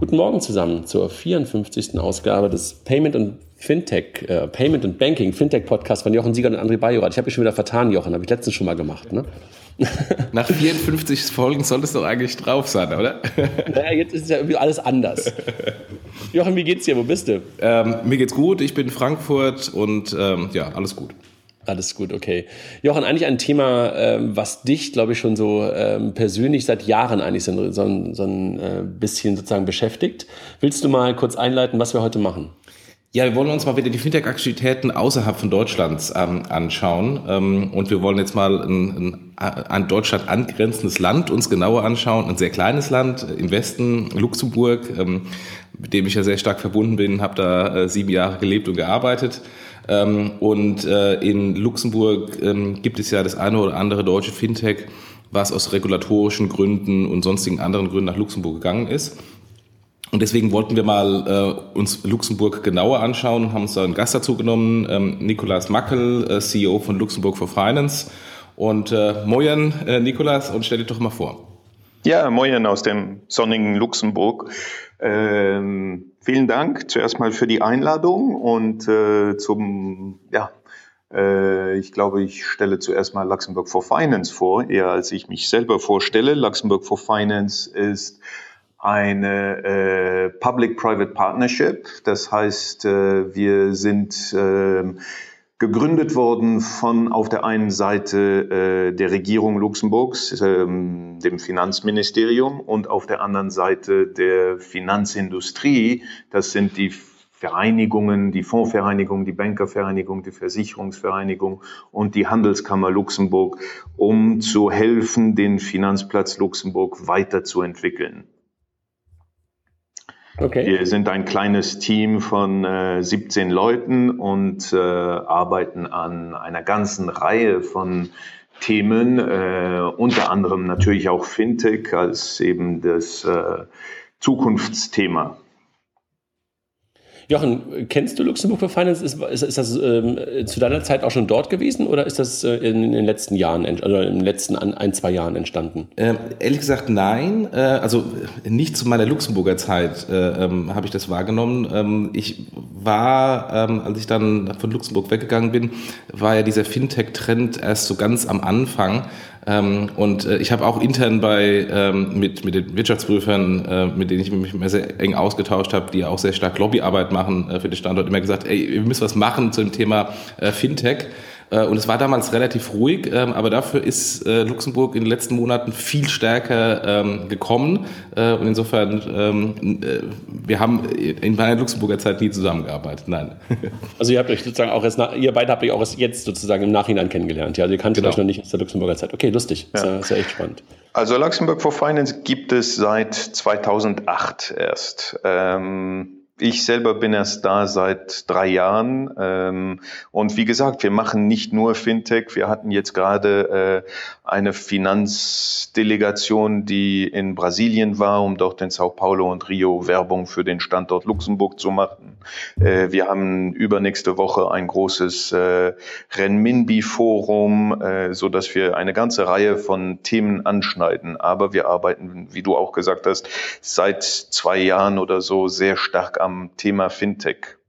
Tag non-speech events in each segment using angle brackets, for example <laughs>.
Guten Morgen zusammen zur 54. Ausgabe des Payment und Fintech, äh, Payment und Banking, Fintech Podcast von Jochen Sieger und André Bajorat. Ich habe mich schon wieder vertan, Jochen, habe ich letztens schon mal gemacht. Ne? <laughs> Nach 54 Folgen solltest du eigentlich drauf sein, oder? <laughs> Naja, jetzt ist ja irgendwie alles anders. Jochen, wie geht's dir? Wo bist du? Ähm, mir geht's gut, ich bin in Frankfurt und ähm, ja, alles gut. Alles gut, okay. Jochen, eigentlich ein Thema, ähm, was dich, glaube ich, schon so ähm, persönlich seit Jahren eigentlich so, so, ein äh, bisschen sozusagen beschäftigt. Willst du mal kurz einleiten, was wir heute machen? Ja, wir wollen uns mal wieder die Fintech-Aktivitäten außerhalb von Deutschlands ähm, anschauen. Ähm, und wir wollen jetzt mal ein, ein, an Deutschland angrenzendes Land uns genauer anschauen. Ein sehr kleines Land im Westen, Luxemburg, ähm, mit dem ich ja sehr stark verbunden bin, habe da äh, sieben Jahre gelebt und gearbeitet. Ähm, und äh, in Luxemburg ähm, gibt es ja das eine oder andere deutsche Fintech, was aus regulatorischen Gründen und sonstigen anderen Gründen nach Luxemburg gegangen ist. Und deswegen wollten wir mal äh, uns Luxemburg genauer anschauen und haben uns da einen Gast dazu genommen, ähm, Nikolas Mackel, äh, CEO von Luxemburg for Finance. Und äh, moin, äh, Nikolas, und stell dich doch mal vor. Ja, moin aus dem sonnigen Luxemburg. Ähm, vielen Dank zuerst mal für die Einladung und äh, zum, ja, äh, ich glaube, ich stelle zuerst mal Luxemburg for Finance vor, eher als ich mich selber vorstelle. Luxemburg for Finance ist eine äh, Public-Private Partnership. Das heißt, äh, wir sind äh, gegründet worden von auf der einen Seite äh, der Regierung Luxemburgs, ähm, dem Finanzministerium, und auf der anderen Seite der Finanzindustrie. Das sind die Vereinigungen, die Fondsvereinigung, die Bankervereinigung, die Versicherungsvereinigung und die Handelskammer Luxemburg, um zu helfen, den Finanzplatz Luxemburg weiterzuentwickeln. Okay. Wir sind ein kleines Team von äh, 17 Leuten und äh, arbeiten an einer ganzen Reihe von Themen, äh, unter anderem natürlich auch Fintech als eben das äh, Zukunftsthema. Jochen, kennst du Luxemburg for Finance? Ist, ist, ist das ähm, zu deiner Zeit auch schon dort gewesen oder ist das äh, in, den letzten Jahren, also in den letzten ein, zwei Jahren entstanden? Ähm, ehrlich gesagt, nein. Äh, also nicht zu meiner Luxemburger Zeit äh, ähm, habe ich das wahrgenommen. Ähm, ich war, ähm, als ich dann von Luxemburg weggegangen bin, war ja dieser Fintech-Trend erst so ganz am Anfang. Ähm, und äh, ich habe auch intern bei ähm, mit mit den Wirtschaftsprüfern, äh, mit denen ich mich immer sehr eng ausgetauscht habe, die auch sehr stark Lobbyarbeit machen äh, für den Standort, immer gesagt, ey, wir müssen was machen zu dem Thema äh, Fintech. Äh, und es war damals relativ ruhig, ähm, aber dafür ist äh, Luxemburg in den letzten Monaten viel stärker ähm, gekommen. Äh, und insofern, ähm, wir haben in meiner Luxemburger Zeit nie zusammengearbeitet. Nein. <laughs> Also ihr habt euch sozusagen auch erst, ihr beide habt euch auch erst jetzt sozusagen im Nachhinein kennengelernt. Ja, also ihr kanntet genau. euch noch nicht aus der Luxemburger Zeit. Okay, lustig. Ja. Ist, ja, ist ja echt spannend. Also Luxemburg for Finance gibt es seit 2008 erst. Ähm ich selber bin erst da seit drei Jahren. Ähm, und wie gesagt, wir machen nicht nur Fintech. Wir hatten jetzt gerade äh, eine Finanzdelegation, die in Brasilien war, um dort in Sao Paulo und Rio Werbung für den Standort Luxemburg zu machen. Äh, wir haben übernächste Woche ein großes äh, Renminbi-Forum, äh, so dass wir eine ganze Reihe von Themen anschneiden. Aber wir arbeiten, wie du auch gesagt hast, seit zwei Jahren oder so sehr stark am Thema Fintech.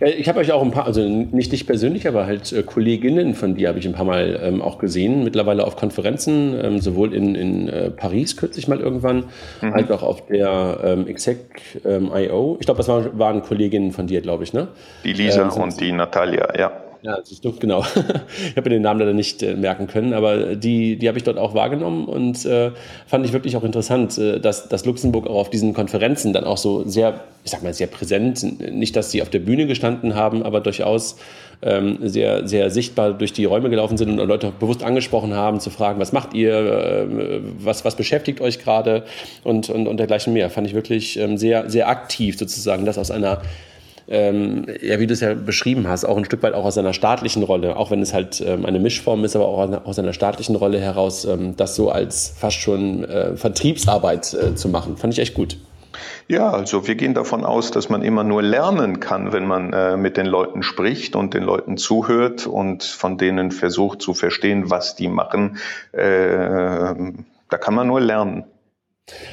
Ich habe euch auch ein paar, also nicht dich persönlich, aber halt äh, Kolleginnen von dir habe ich ein paar Mal ähm, auch gesehen, mittlerweile auf Konferenzen, ähm, sowohl in, in äh, Paris kürzlich mal irgendwann, mhm. als auch auf der ähm, Exec ähm, I.O. Ich glaube, das waren, waren Kolleginnen von dir, glaube ich, ne? Die Lisa ähm, und die Natalia, ja. Ja, siehst du, genau. <laughs> ich habe mir den Namen leider nicht äh, merken können, aber die, die habe ich dort auch wahrgenommen und äh, fand ich wirklich auch interessant, äh, dass, dass Luxemburg auch auf diesen Konferenzen dann auch so sehr, ich sag mal, sehr präsent, nicht, dass sie auf der Bühne gestanden haben, aber durchaus ähm, sehr, sehr sichtbar durch die Räume gelaufen sind und Leute bewusst angesprochen haben, zu fragen, was macht ihr, äh, was, was beschäftigt euch gerade und, und, und dergleichen mehr. Fand ich wirklich ähm, sehr, sehr aktiv sozusagen, das aus einer ähm, ja, wie du es ja beschrieben hast, auch ein Stück weit auch aus seiner staatlichen Rolle, auch wenn es halt ähm, eine Mischform ist, aber auch aus seiner staatlichen Rolle heraus, ähm, das so als fast schon äh, Vertriebsarbeit äh, zu machen. Fand ich echt gut. Ja, also wir gehen davon aus, dass man immer nur lernen kann, wenn man äh, mit den Leuten spricht und den Leuten zuhört und von denen versucht zu verstehen, was die machen. Äh, da kann man nur lernen.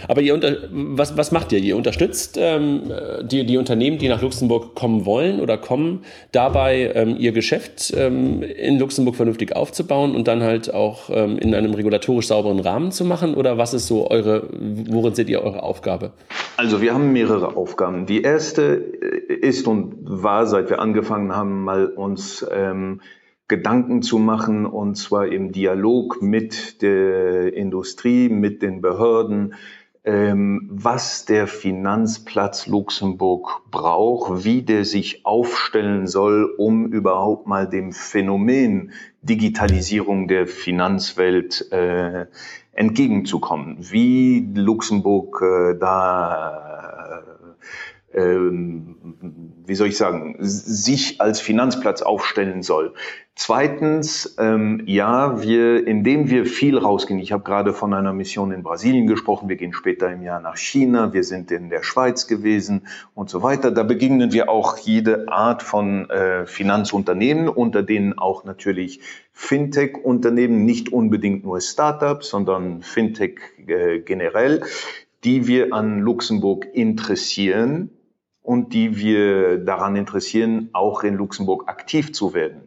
Aber ihr unter, was, was macht ihr? Ihr unterstützt ähm, die, die Unternehmen, die nach Luxemburg kommen wollen oder kommen, dabei ähm, ihr Geschäft ähm, in Luxemburg vernünftig aufzubauen und dann halt auch ähm, in einem regulatorisch sauberen Rahmen zu machen? Oder was ist so eure, worin seht ihr eure Aufgabe? Also wir haben mehrere Aufgaben. Die erste äh, ist und war, seit wir angefangen haben, mal uns ähm, Gedanken zu machen, und zwar im Dialog mit der Industrie, mit den Behörden, ähm, was der Finanzplatz Luxemburg braucht, wie der sich aufstellen soll, um überhaupt mal dem Phänomen Digitalisierung der Finanzwelt äh, entgegenzukommen, wie Luxemburg äh, da ähm, wie soll ich sagen, sich als Finanzplatz aufstellen soll. Zweitens, ähm, ja, wir, indem wir viel rausgehen, ich habe gerade von einer Mission in Brasilien gesprochen, wir gehen später im Jahr nach China, wir sind in der Schweiz gewesen und so weiter. Da begegnen wir auch jede Art von äh, Finanzunternehmen, unter denen auch natürlich Fintech-Unternehmen, nicht unbedingt nur Startups, sondern Fintech äh, generell, die wir an Luxemburg interessieren und die wir daran interessieren, auch in Luxemburg aktiv zu werden.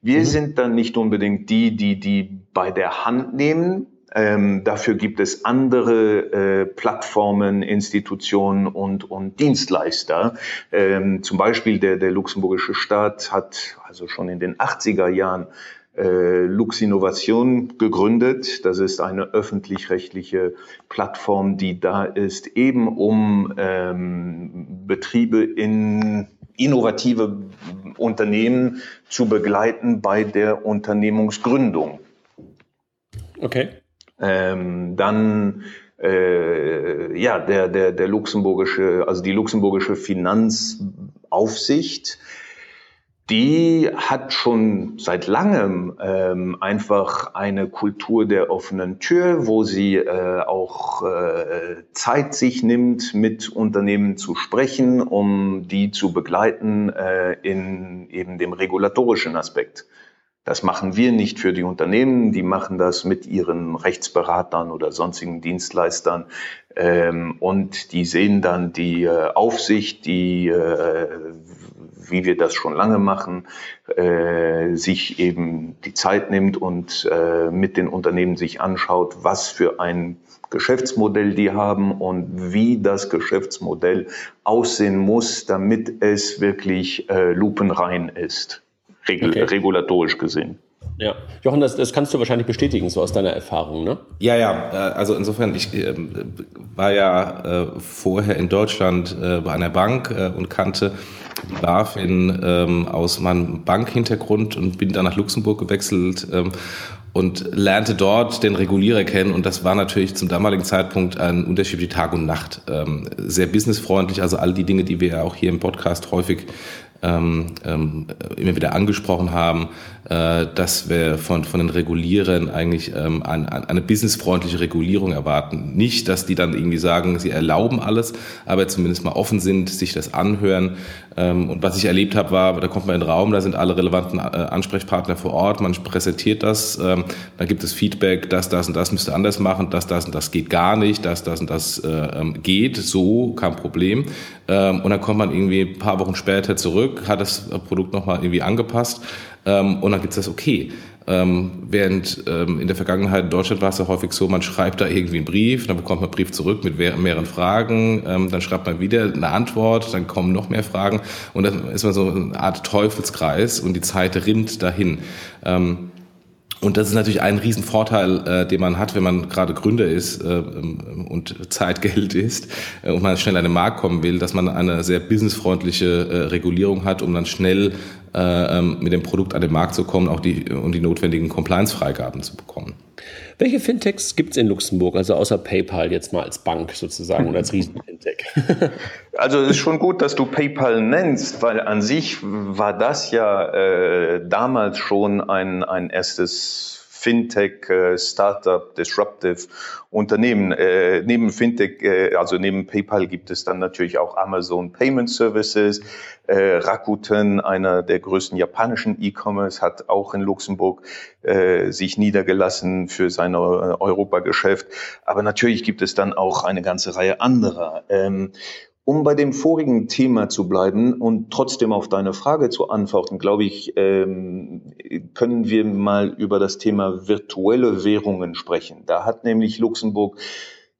Wir mhm. sind dann nicht unbedingt die, die die bei der Hand nehmen. Ähm, dafür gibt es andere äh, Plattformen, Institutionen und, und Dienstleister. Ähm, zum Beispiel der, der luxemburgische Staat hat also schon in den 80er Jahren Lux Innovation gegründet. Das ist eine öffentlich-rechtliche Plattform, die da ist, eben um ähm, Betriebe in innovative Unternehmen zu begleiten bei der Unternehmungsgründung. Okay. Ähm, dann äh, ja der der der luxemburgische also die luxemburgische Finanzaufsicht die hat schon seit langem ähm, einfach eine Kultur der offenen Tür, wo sie äh, auch äh, Zeit sich nimmt, mit Unternehmen zu sprechen, um die zu begleiten äh, in eben dem regulatorischen Aspekt. Das machen wir nicht für die Unternehmen, die machen das mit ihren Rechtsberatern oder sonstigen Dienstleistern. Ähm, und die sehen dann die äh, Aufsicht, die äh, wie wir das schon lange machen, äh, sich eben die Zeit nimmt und mit den Unternehmen sich anschaut, was für ein Geschäftsmodell die haben und wie das Geschäftsmodell aussehen muss, damit es wirklich lupenrein ist, regul okay. regulatorisch gesehen. Ja, Jochen, das, das kannst du wahrscheinlich bestätigen, so aus deiner Erfahrung, ne? Ja, ja, äh, also insofern, ich äh, war ja äh, vorher in Deutschland äh, bei einer Bank und kannte die BaFin ähm, aus meinem Bankhintergrund und bin dann nach Luxemburg gewechselt ähm, und lernte dort den Regulierer kennen und das war natürlich zum damaligen Zeitpunkt ein Unterschied wie Tag und Nacht. Ähm, sehr businessfreundlich, also all die Dinge, die wir ja auch hier im Podcast häufig ähm, ähm, immer wieder angesprochen haben, äh, dass wir von, von den Regulierern eigentlich ähm, ein, eine businessfreundliche Regulierung erwarten. Nicht, dass die dann irgendwie sagen, sie erlauben alles, aber zumindest mal offen sind, sich das anhören. Und was ich erlebt habe, war, da kommt man in den Raum, da sind alle relevanten äh, Ansprechpartner vor Ort, man präsentiert das, ähm, dann gibt es Feedback, das, das und das müsste anders machen, das, das und das geht gar nicht, das, das und das äh, geht, so, kein Problem. Und dann kommt man irgendwie ein paar Wochen später zurück, hat das Produkt nochmal irgendwie angepasst ähm, und dann gibt es das okay. Ähm, während ähm, in der Vergangenheit in Deutschland war es ja häufig so, man schreibt da irgendwie einen Brief, dann bekommt man einen Brief zurück mit mehreren Fragen, ähm, dann schreibt man wieder eine Antwort, dann kommen noch mehr Fragen und dann ist man so eine Art Teufelskreis und die Zeit rinnt dahin. Ähm, und das ist natürlich ein Riesenvorteil, äh, den man hat, wenn man gerade Gründer ist äh, und Zeitgeld ist äh, und man schnell an den Markt kommen will, dass man eine sehr businessfreundliche äh, Regulierung hat, um dann schnell äh, ähm, mit dem Produkt an den Markt zu kommen auch die, und die notwendigen Compliance-Freigaben zu bekommen. Welche Fintechs gibt es in Luxemburg, also außer PayPal jetzt mal als Bank sozusagen oder als Riesen-Fintech? <laughs> Also es ist schon gut, dass du PayPal nennst, weil an sich war das ja äh, damals schon ein, ein erstes Fintech, äh, Startup, Disruptive Unternehmen. Äh, neben Fintech, äh, also neben PayPal gibt es dann natürlich auch Amazon Payment Services. Äh, Rakuten, einer der größten japanischen E-Commerce, hat auch in Luxemburg äh, sich niedergelassen für sein äh, Europageschäft. Aber natürlich gibt es dann auch eine ganze Reihe anderer. Ähm, um bei dem vorigen Thema zu bleiben und trotzdem auf deine Frage zu antworten, glaube ich, ähm, können wir mal über das Thema virtuelle Währungen sprechen. Da hat nämlich Luxemburg,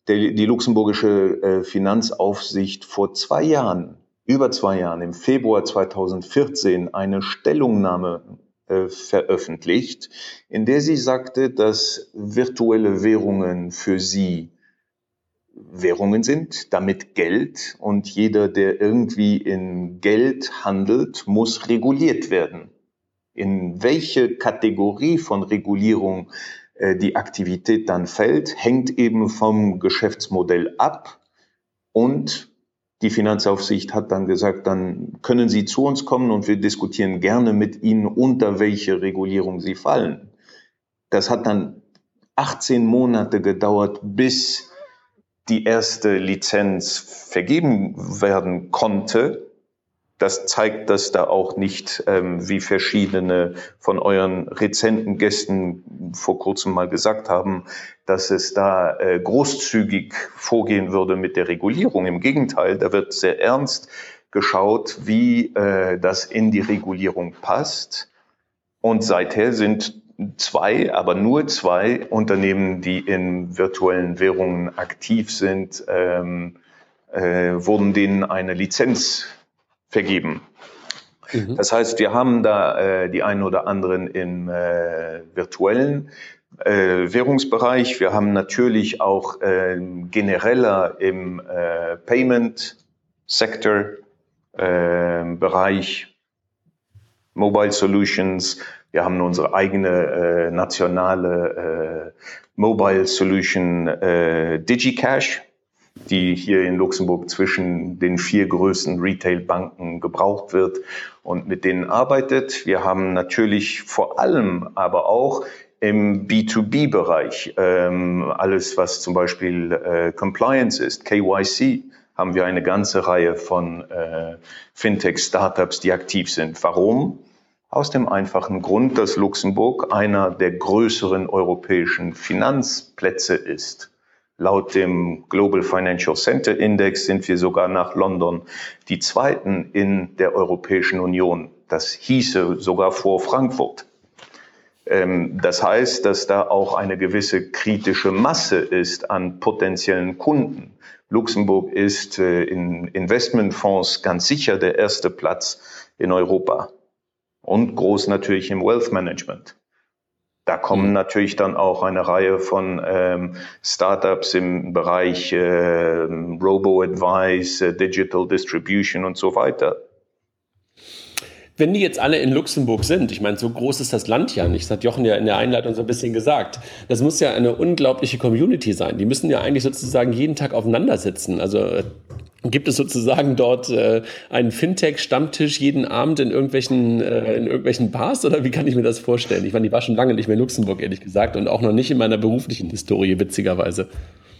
die luxemburgische äh, Finanzaufsicht vor zwei Jahren, über zwei Jahren, im Februar 2014 eine Stellungnahme äh, veröffentlicht, in der sie sagte, dass virtuelle Währungen für sie Währungen sind, damit Geld und jeder, der irgendwie in Geld handelt, muss reguliert werden. In welche Kategorie von Regulierung äh, die Aktivität dann fällt, hängt eben vom Geschäftsmodell ab und die Finanzaufsicht hat dann gesagt, dann können Sie zu uns kommen und wir diskutieren gerne mit Ihnen, unter welche Regulierung Sie fallen. Das hat dann 18 Monate gedauert, bis die erste Lizenz vergeben werden konnte. Das zeigt, dass da auch nicht, ähm, wie verschiedene von euren rezenten Gästen vor kurzem mal gesagt haben, dass es da äh, großzügig vorgehen würde mit der Regulierung. Im Gegenteil, da wird sehr ernst geschaut, wie äh, das in die Regulierung passt. Und seither sind zwei, aber nur zwei Unternehmen, die in virtuellen Währungen aktiv sind, ähm, äh, wurden denen eine Lizenz vergeben. Mhm. Das heißt, wir haben da äh, die einen oder anderen im äh, virtuellen äh, Währungsbereich. Wir haben natürlich auch äh, genereller im äh, Payment Sector äh, Bereich Mobile Solutions, wir haben unsere eigene äh, nationale äh, Mobile Solution äh, DigiCash, die hier in Luxemburg zwischen den vier größten Retail-Banken gebraucht wird und mit denen arbeitet. Wir haben natürlich vor allem aber auch im B2B-Bereich ähm, alles, was zum Beispiel äh, Compliance ist, KYC, haben wir eine ganze Reihe von äh, Fintech-Startups, die aktiv sind. Warum? Aus dem einfachen Grund, dass Luxemburg einer der größeren europäischen Finanzplätze ist. Laut dem Global Financial Center Index sind wir sogar nach London die zweiten in der Europäischen Union. Das hieße sogar vor Frankfurt. Ähm, das heißt, dass da auch eine gewisse kritische Masse ist an potenziellen Kunden. Luxemburg ist äh, in Investmentfonds ganz sicher der erste Platz in Europa und groß natürlich im Wealth Management. Da kommen mhm. natürlich dann auch eine Reihe von ähm, Startups im Bereich äh, Robo-Advice, äh, Digital Distribution und so weiter. Wenn die jetzt alle in Luxemburg sind, ich meine, so groß ist das Land ja nicht, das hat Jochen ja in der Einleitung so ein bisschen gesagt, das muss ja eine unglaubliche Community sein. Die müssen ja eigentlich sozusagen jeden Tag aufeinander sitzen. Also äh, Gibt es sozusagen dort äh, einen Fintech-Stammtisch jeden Abend in irgendwelchen, äh, in irgendwelchen Bars oder wie kann ich mir das vorstellen? Ich meine, ich war schon lange nicht mehr in Luxemburg, ehrlich gesagt, und auch noch nicht in meiner beruflichen Historie, witzigerweise.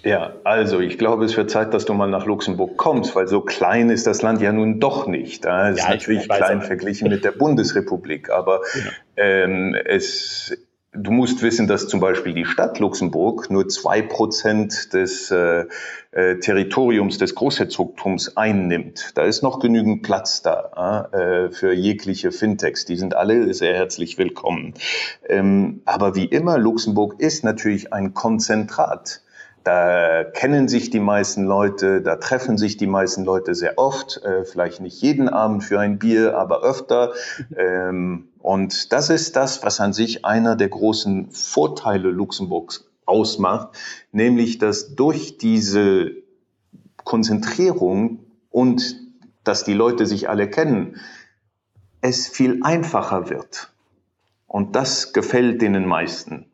Ja, also ich glaube, es wird Zeit, dass du mal nach Luxemburg kommst, weil so klein ist das Land ja nun doch nicht. Es ja, ist natürlich klein verglichen mit der Bundesrepublik, aber ja. ähm, es Du musst wissen, dass zum Beispiel die Stadt Luxemburg nur zwei Prozent des äh, äh, Territoriums des Großherzogtums einnimmt. Da ist noch genügend Platz da äh, für jegliche Fintechs. Die sind alle sehr herzlich willkommen. Ähm, aber wie immer, Luxemburg ist natürlich ein Konzentrat. Da kennen sich die meisten Leute, da treffen sich die meisten Leute sehr oft, äh, vielleicht nicht jeden Abend für ein Bier, aber öfter. Ähm, und das ist das, was an sich einer der großen Vorteile Luxemburgs ausmacht, nämlich dass durch diese Konzentrierung und dass die Leute sich alle kennen, es viel einfacher wird. Und das gefällt den meisten.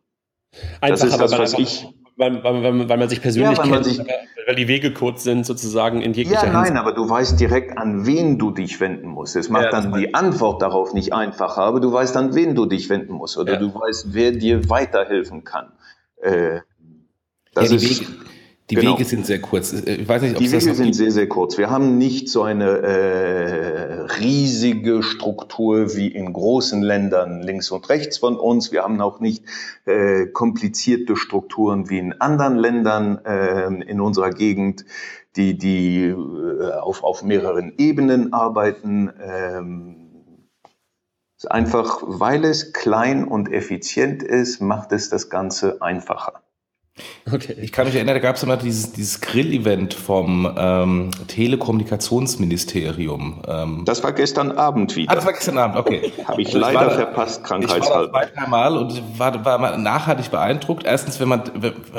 Einfach, das ist das, was ich weil, weil, weil, man sich persönlich ja, kennt. Sich, Weil die Wege kurz sind, sozusagen in jeglicher Ja, nein, aber du weißt direkt, an wen du dich wenden musst. Es macht ja, dann die Antwort darauf nicht einfacher, aber du weißt, an wen du dich wenden musst oder ja. du weißt, wer dir weiterhelfen kann. Äh, das ja, ist, Wege, die genau. Wege sind sehr kurz. Äh, ich weiß nicht, ob die Wege sind sehr, sehr kurz. Wir haben nicht so eine äh, riesige Struktur wie in großen Ländern links und rechts von uns. Wir haben auch nicht äh, komplizierte Strukturen wie in anderen Ländern äh, in unserer Gegend, die, die äh, auf, auf mehreren Ebenen arbeiten. Ähm, einfach, weil es klein und effizient ist, macht es das Ganze einfacher. Okay. Ich kann mich erinnern, da gab es immer dieses, dieses Grill-Event vom ähm, Telekommunikationsministerium. Ähm. Das war gestern Abend wieder. Ah, das war gestern Abend, okay. <laughs> Habe ich leider war, verpasst, krankheitshalber. Ich war dreimal und war, war nachhaltig beeindruckt. Erstens, wenn man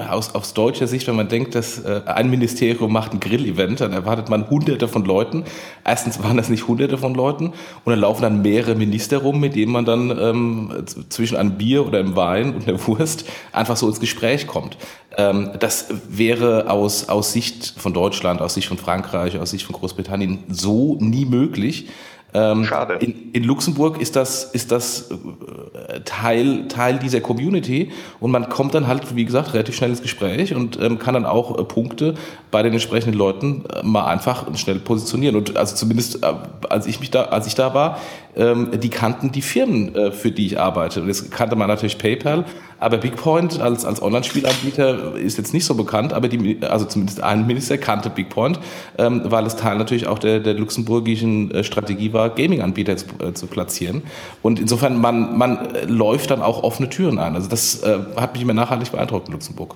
aus, aus deutscher Sicht, wenn man denkt, dass äh, ein Ministerium macht ein Grill-Event, dann erwartet man hunderte von Leuten. Erstens waren das nicht hunderte von Leuten und dann laufen dann mehrere Minister rum, mit denen man dann ähm, zwischen einem Bier oder einem Wein und einer Wurst einfach so ins Gespräch kommt. Ähm, das wäre aus, aus Sicht von Deutschland, aus Sicht von Frankreich, aus Sicht von Großbritannien so nie möglich. Ähm, Schade. In, in, Luxemburg ist das, ist das äh, Teil, Teil dieser Community und man kommt dann halt, wie gesagt, relativ schnell ins Gespräch und ähm, kann dann auch äh, Punkte bei den entsprechenden Leuten äh, mal einfach schnell positionieren. Und also zumindest, äh, als ich mich da, als ich da war, ähm, die kannten die Firmen, für die ich arbeite. Und jetzt kannte man natürlich PayPal, aber BigPoint als, als Online-Spielanbieter ist jetzt nicht so bekannt, aber die, also zumindest ein Minister kannte BigPoint, ähm, weil es Teil natürlich auch der, der luxemburgischen Strategie war, Gaming-Anbieter zu, äh, zu platzieren. Und insofern, man, man äh, läuft dann auch offene Türen ein. Also das äh, hat mich immer nachhaltig beeindruckt in Luxemburg.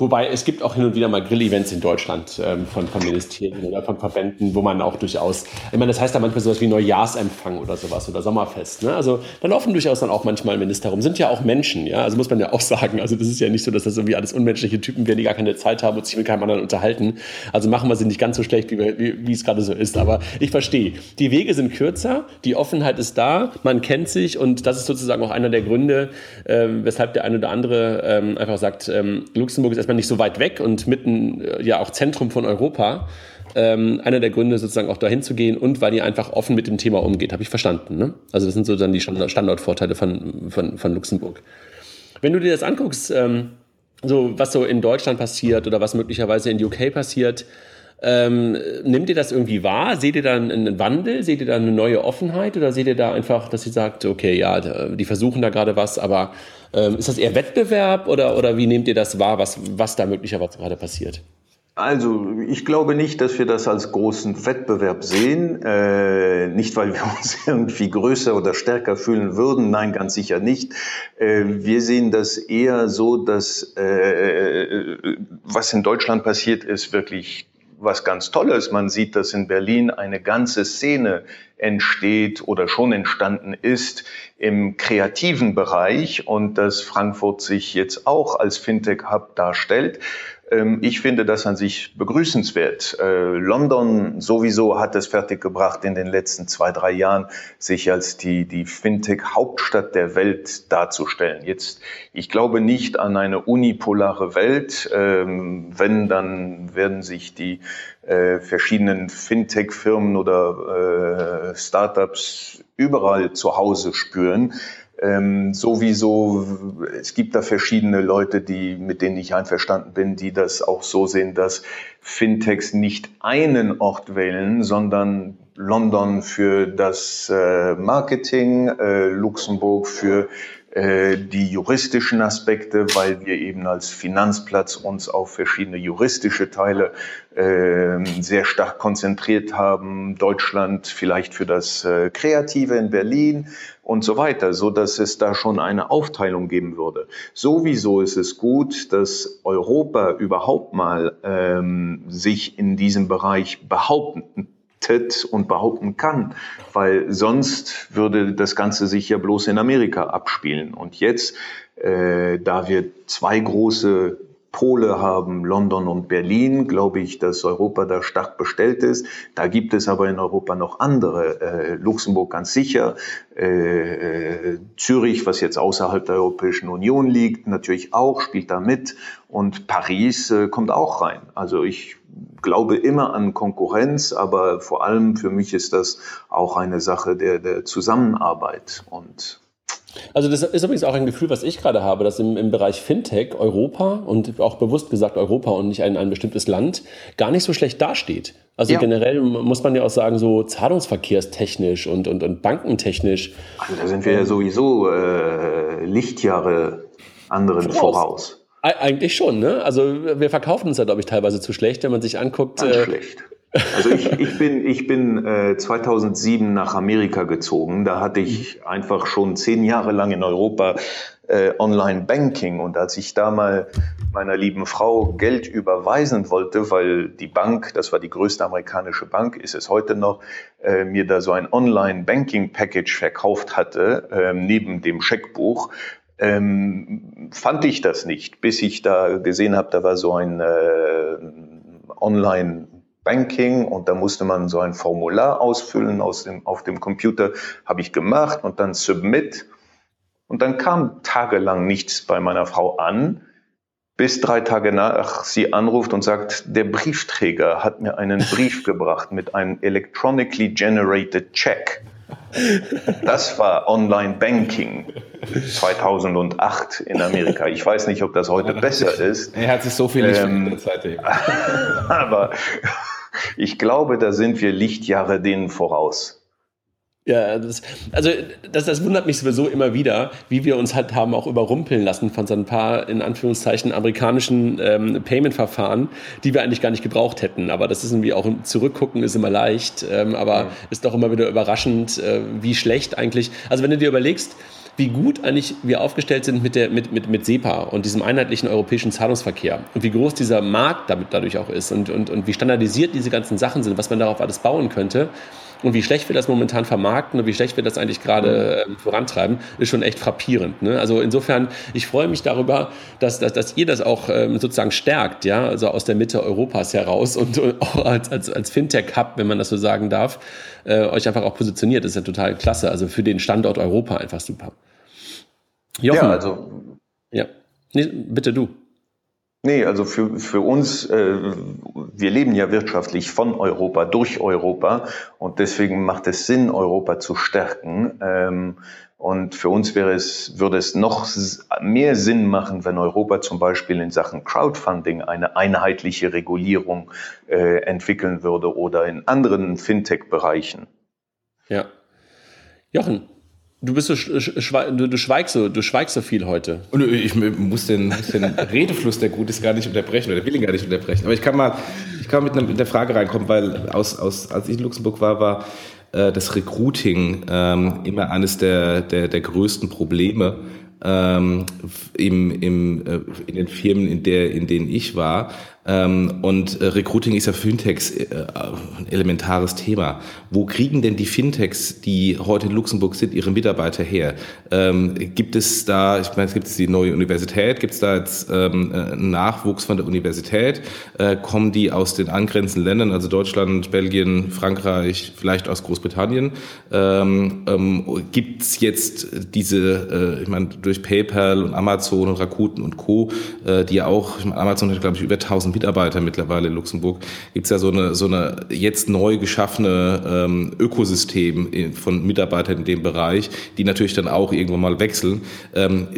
Wobei es gibt auch hin und wieder mal Grill-Events in Deutschland ähm, von, von Ministerien oder von Verbänden, wo man auch durchaus, ich meine, das heißt da manchmal sowas wie Neujahrsempfang oder sowas oder Sommerfest. Ne? Also da laufen durchaus dann auch manchmal Minister rum. Sind ja auch Menschen, ja, also muss man ja auch sagen. Also das ist ja nicht so, dass das irgendwie alles unmenschliche Typen wären, die gar keine Zeit haben und sich mit keinem anderen unterhalten. Also machen wir sie nicht ganz so schlecht, wie, wie, wie es gerade so ist. Aber ich verstehe. Die Wege sind kürzer, die Offenheit ist da, man kennt sich und das ist sozusagen auch einer der Gründe, äh, weshalb der eine oder andere ähm, einfach sagt, ähm, Luxemburg ist erstmal erstmal nicht so weit weg und mitten äh, ja auch Zentrum von Europa. Ähm, einer der Gründe sozusagen auch dahin zu gehen und weil ihr einfach offen mit dem Thema umgeht, habe ich verstanden. Ne? Also das sind so dann die Standortvorteile von, von, von Luxemburg. Wenn du dir das anguckst, ähm, so was so in Deutschland passiert oder was möglicherweise in UK passiert, ähm, nimmt ihr das irgendwie wahr? Seht ihr da einen Wandel? Seht ihr da eine neue Offenheit? Oder seht ihr da einfach, dass ihr sagt, okay, ja, die versuchen da gerade was, aber ähm, ist das eher Wettbewerb oder, oder wie nehmt ihr das wahr, was, was da möglicherweise gerade passiert? Also ich glaube nicht, dass wir das als großen Wettbewerb sehen. Äh, nicht, weil wir <laughs> uns irgendwie größer oder stärker fühlen würden. Nein, ganz sicher nicht. Äh, wir sehen das eher so, dass äh, was in Deutschland passiert, ist wirklich was ganz Tolles. Man sieht, dass in Berlin eine ganze Szene entsteht oder schon entstanden ist im kreativen Bereich und dass Frankfurt sich jetzt auch als Fintech-Hub darstellt. Ähm, ich finde das an sich begrüßenswert. Äh, London sowieso hat es fertiggebracht, in den letzten zwei, drei Jahren sich als die, die Fintech-Hauptstadt der Welt darzustellen. Jetzt, ich glaube nicht an eine unipolare Welt. Ähm, wenn, dann werden sich die äh, verschiedenen Fintech-Firmen oder äh, Startups überall zu Hause spüren. Ähm, sowieso, es gibt da verschiedene Leute, die, mit denen ich einverstanden bin, die das auch so sehen, dass Fintechs nicht einen Ort wählen, sondern London für das äh, Marketing, äh, Luxemburg für die juristischen Aspekte, weil wir eben als Finanzplatz uns auf verschiedene juristische Teile äh, sehr stark konzentriert haben. Deutschland vielleicht für das äh, Kreative in Berlin und so weiter, so dass es da schon eine Aufteilung geben würde. Sowieso ist es gut, dass Europa überhaupt mal ähm, sich in diesem Bereich behaupten und behaupten kann, weil sonst würde das Ganze sich ja bloß in Amerika abspielen. Und jetzt, äh, da wir zwei große Pole haben, London und Berlin, glaube ich, dass Europa da stark bestellt ist. Da gibt es aber in Europa noch andere. Äh, Luxemburg ganz sicher, äh, Zürich, was jetzt außerhalb der Europäischen Union liegt, natürlich auch, spielt da mit. Und Paris äh, kommt auch rein. Also ich glaube immer an Konkurrenz, aber vor allem für mich ist das auch eine Sache der, der Zusammenarbeit. Und also das ist übrigens auch ein Gefühl, was ich gerade habe, dass im, im Bereich Fintech Europa und auch bewusst gesagt Europa und nicht ein, ein bestimmtes Land gar nicht so schlecht dasteht. Also ja. generell muss man ja auch sagen, so zahlungsverkehrstechnisch und, und, und bankentechnisch. Also da sind wir ja sowieso äh, Lichtjahre anderen voraus. voraus. Eigentlich schon, ne? Also wir verkaufen uns ja, glaube ich, teilweise zu schlecht, wenn man sich anguckt. Ganz äh, schlecht. Also ich, ich bin, ich bin äh, 2007 nach Amerika gezogen. Da hatte ich einfach schon zehn Jahre lang in Europa äh, Online-Banking. Und als ich da mal meiner lieben Frau Geld überweisen wollte, weil die Bank, das war die größte amerikanische Bank, ist es heute noch, äh, mir da so ein Online-Banking-Package verkauft hatte, äh, neben dem Scheckbuch, ähm, fand ich das nicht, bis ich da gesehen habe, da war so ein äh, Online Banking und da musste man so ein Formular ausfüllen aus dem, auf dem Computer, habe ich gemacht und dann Submit. Und dann kam tagelang nichts bei meiner Frau an, bis drei Tage nach sie anruft und sagt, der Briefträger hat mir einen Brief <laughs> gebracht mit einem electronically generated check. Das war Online Banking 2008 in Amerika. Ich weiß nicht, ob das heute besser ist. Er hat sich so viel nicht ähm, seitdem. <laughs> Aber ich glaube, da sind wir Lichtjahre denen voraus. Ja, das, also das, das wundert mich sowieso immer wieder, wie wir uns halt haben auch überrumpeln lassen von so ein paar, in Anführungszeichen, amerikanischen ähm, Payment-Verfahren, die wir eigentlich gar nicht gebraucht hätten. Aber das ist irgendwie auch zurückgucken ist immer leicht, ähm, aber ja. ist doch immer wieder überraschend, äh, wie schlecht eigentlich. Also wenn du dir überlegst, wie gut eigentlich wir aufgestellt sind mit, der, mit, mit, mit SEPA und diesem einheitlichen europäischen Zahlungsverkehr und wie groß dieser Markt damit dadurch auch ist und, und, und wie standardisiert diese ganzen Sachen sind, was man darauf alles bauen könnte und wie schlecht wir das momentan vermarkten und wie schlecht wir das eigentlich gerade äh, vorantreiben, ist schon echt frappierend. Ne? Also insofern, ich freue mich darüber, dass, dass, dass ihr das auch ähm, sozusagen stärkt, ja, also aus der Mitte Europas heraus und, und auch als, als, als Fintech-Hub, wenn man das so sagen darf, äh, euch einfach auch positioniert. Das ist ja total klasse. Also für den Standort Europa einfach super. Jochen. Ja, also. Ja. Nee, bitte du. Nee, also für, für uns, äh, wir leben ja wirtschaftlich von Europa, durch Europa und deswegen macht es Sinn, Europa zu stärken. Ähm, und für uns wäre es, würde es noch mehr Sinn machen, wenn Europa zum Beispiel in Sachen Crowdfunding eine einheitliche Regulierung äh, entwickeln würde oder in anderen Fintech-Bereichen. Ja. Jochen, Du bist so, du, du, schweigst so, du schweigst so viel heute. Und ich muss den, muss den Redefluss, der gut ist, gar nicht unterbrechen oder will ihn gar nicht unterbrechen. Aber ich kann mal, ich kann mit, einer, mit der Frage reinkommen, weil aus, aus, als ich in Luxemburg war, war äh, das Recruiting ähm, immer eines der, der, der größten Probleme ähm, im, im, äh, in den Firmen, in, der, in denen ich war. Ähm, und äh, Recruiting ist ja für Fintechs äh, ein elementares Thema. Wo kriegen denn die Fintechs, die heute in Luxemburg sind, ihre Mitarbeiter her? Ähm, gibt es da, ich meine, es gibt die neue Universität, gibt es da jetzt ähm, einen Nachwuchs von der Universität? kommen die aus den angrenzenden Ländern, also Deutschland, Belgien, Frankreich, vielleicht aus Großbritannien? gibt es jetzt diese, ich meine, durch PayPal und Amazon und Rakuten und Co., die ja auch, ich meine, Amazon hat, glaube ich, über 1000 Mitarbeiter mittlerweile in Luxemburg, gibt es ja so eine, so eine jetzt neu geschaffene ähm, Ökosystem von Mitarbeitern in dem Bereich, die natürlich dann auch irgendwann mal wechseln. Ähm,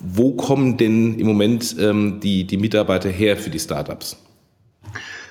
wo kommen denn im Moment ähm, die, die Mitarbeiter her für die Startups?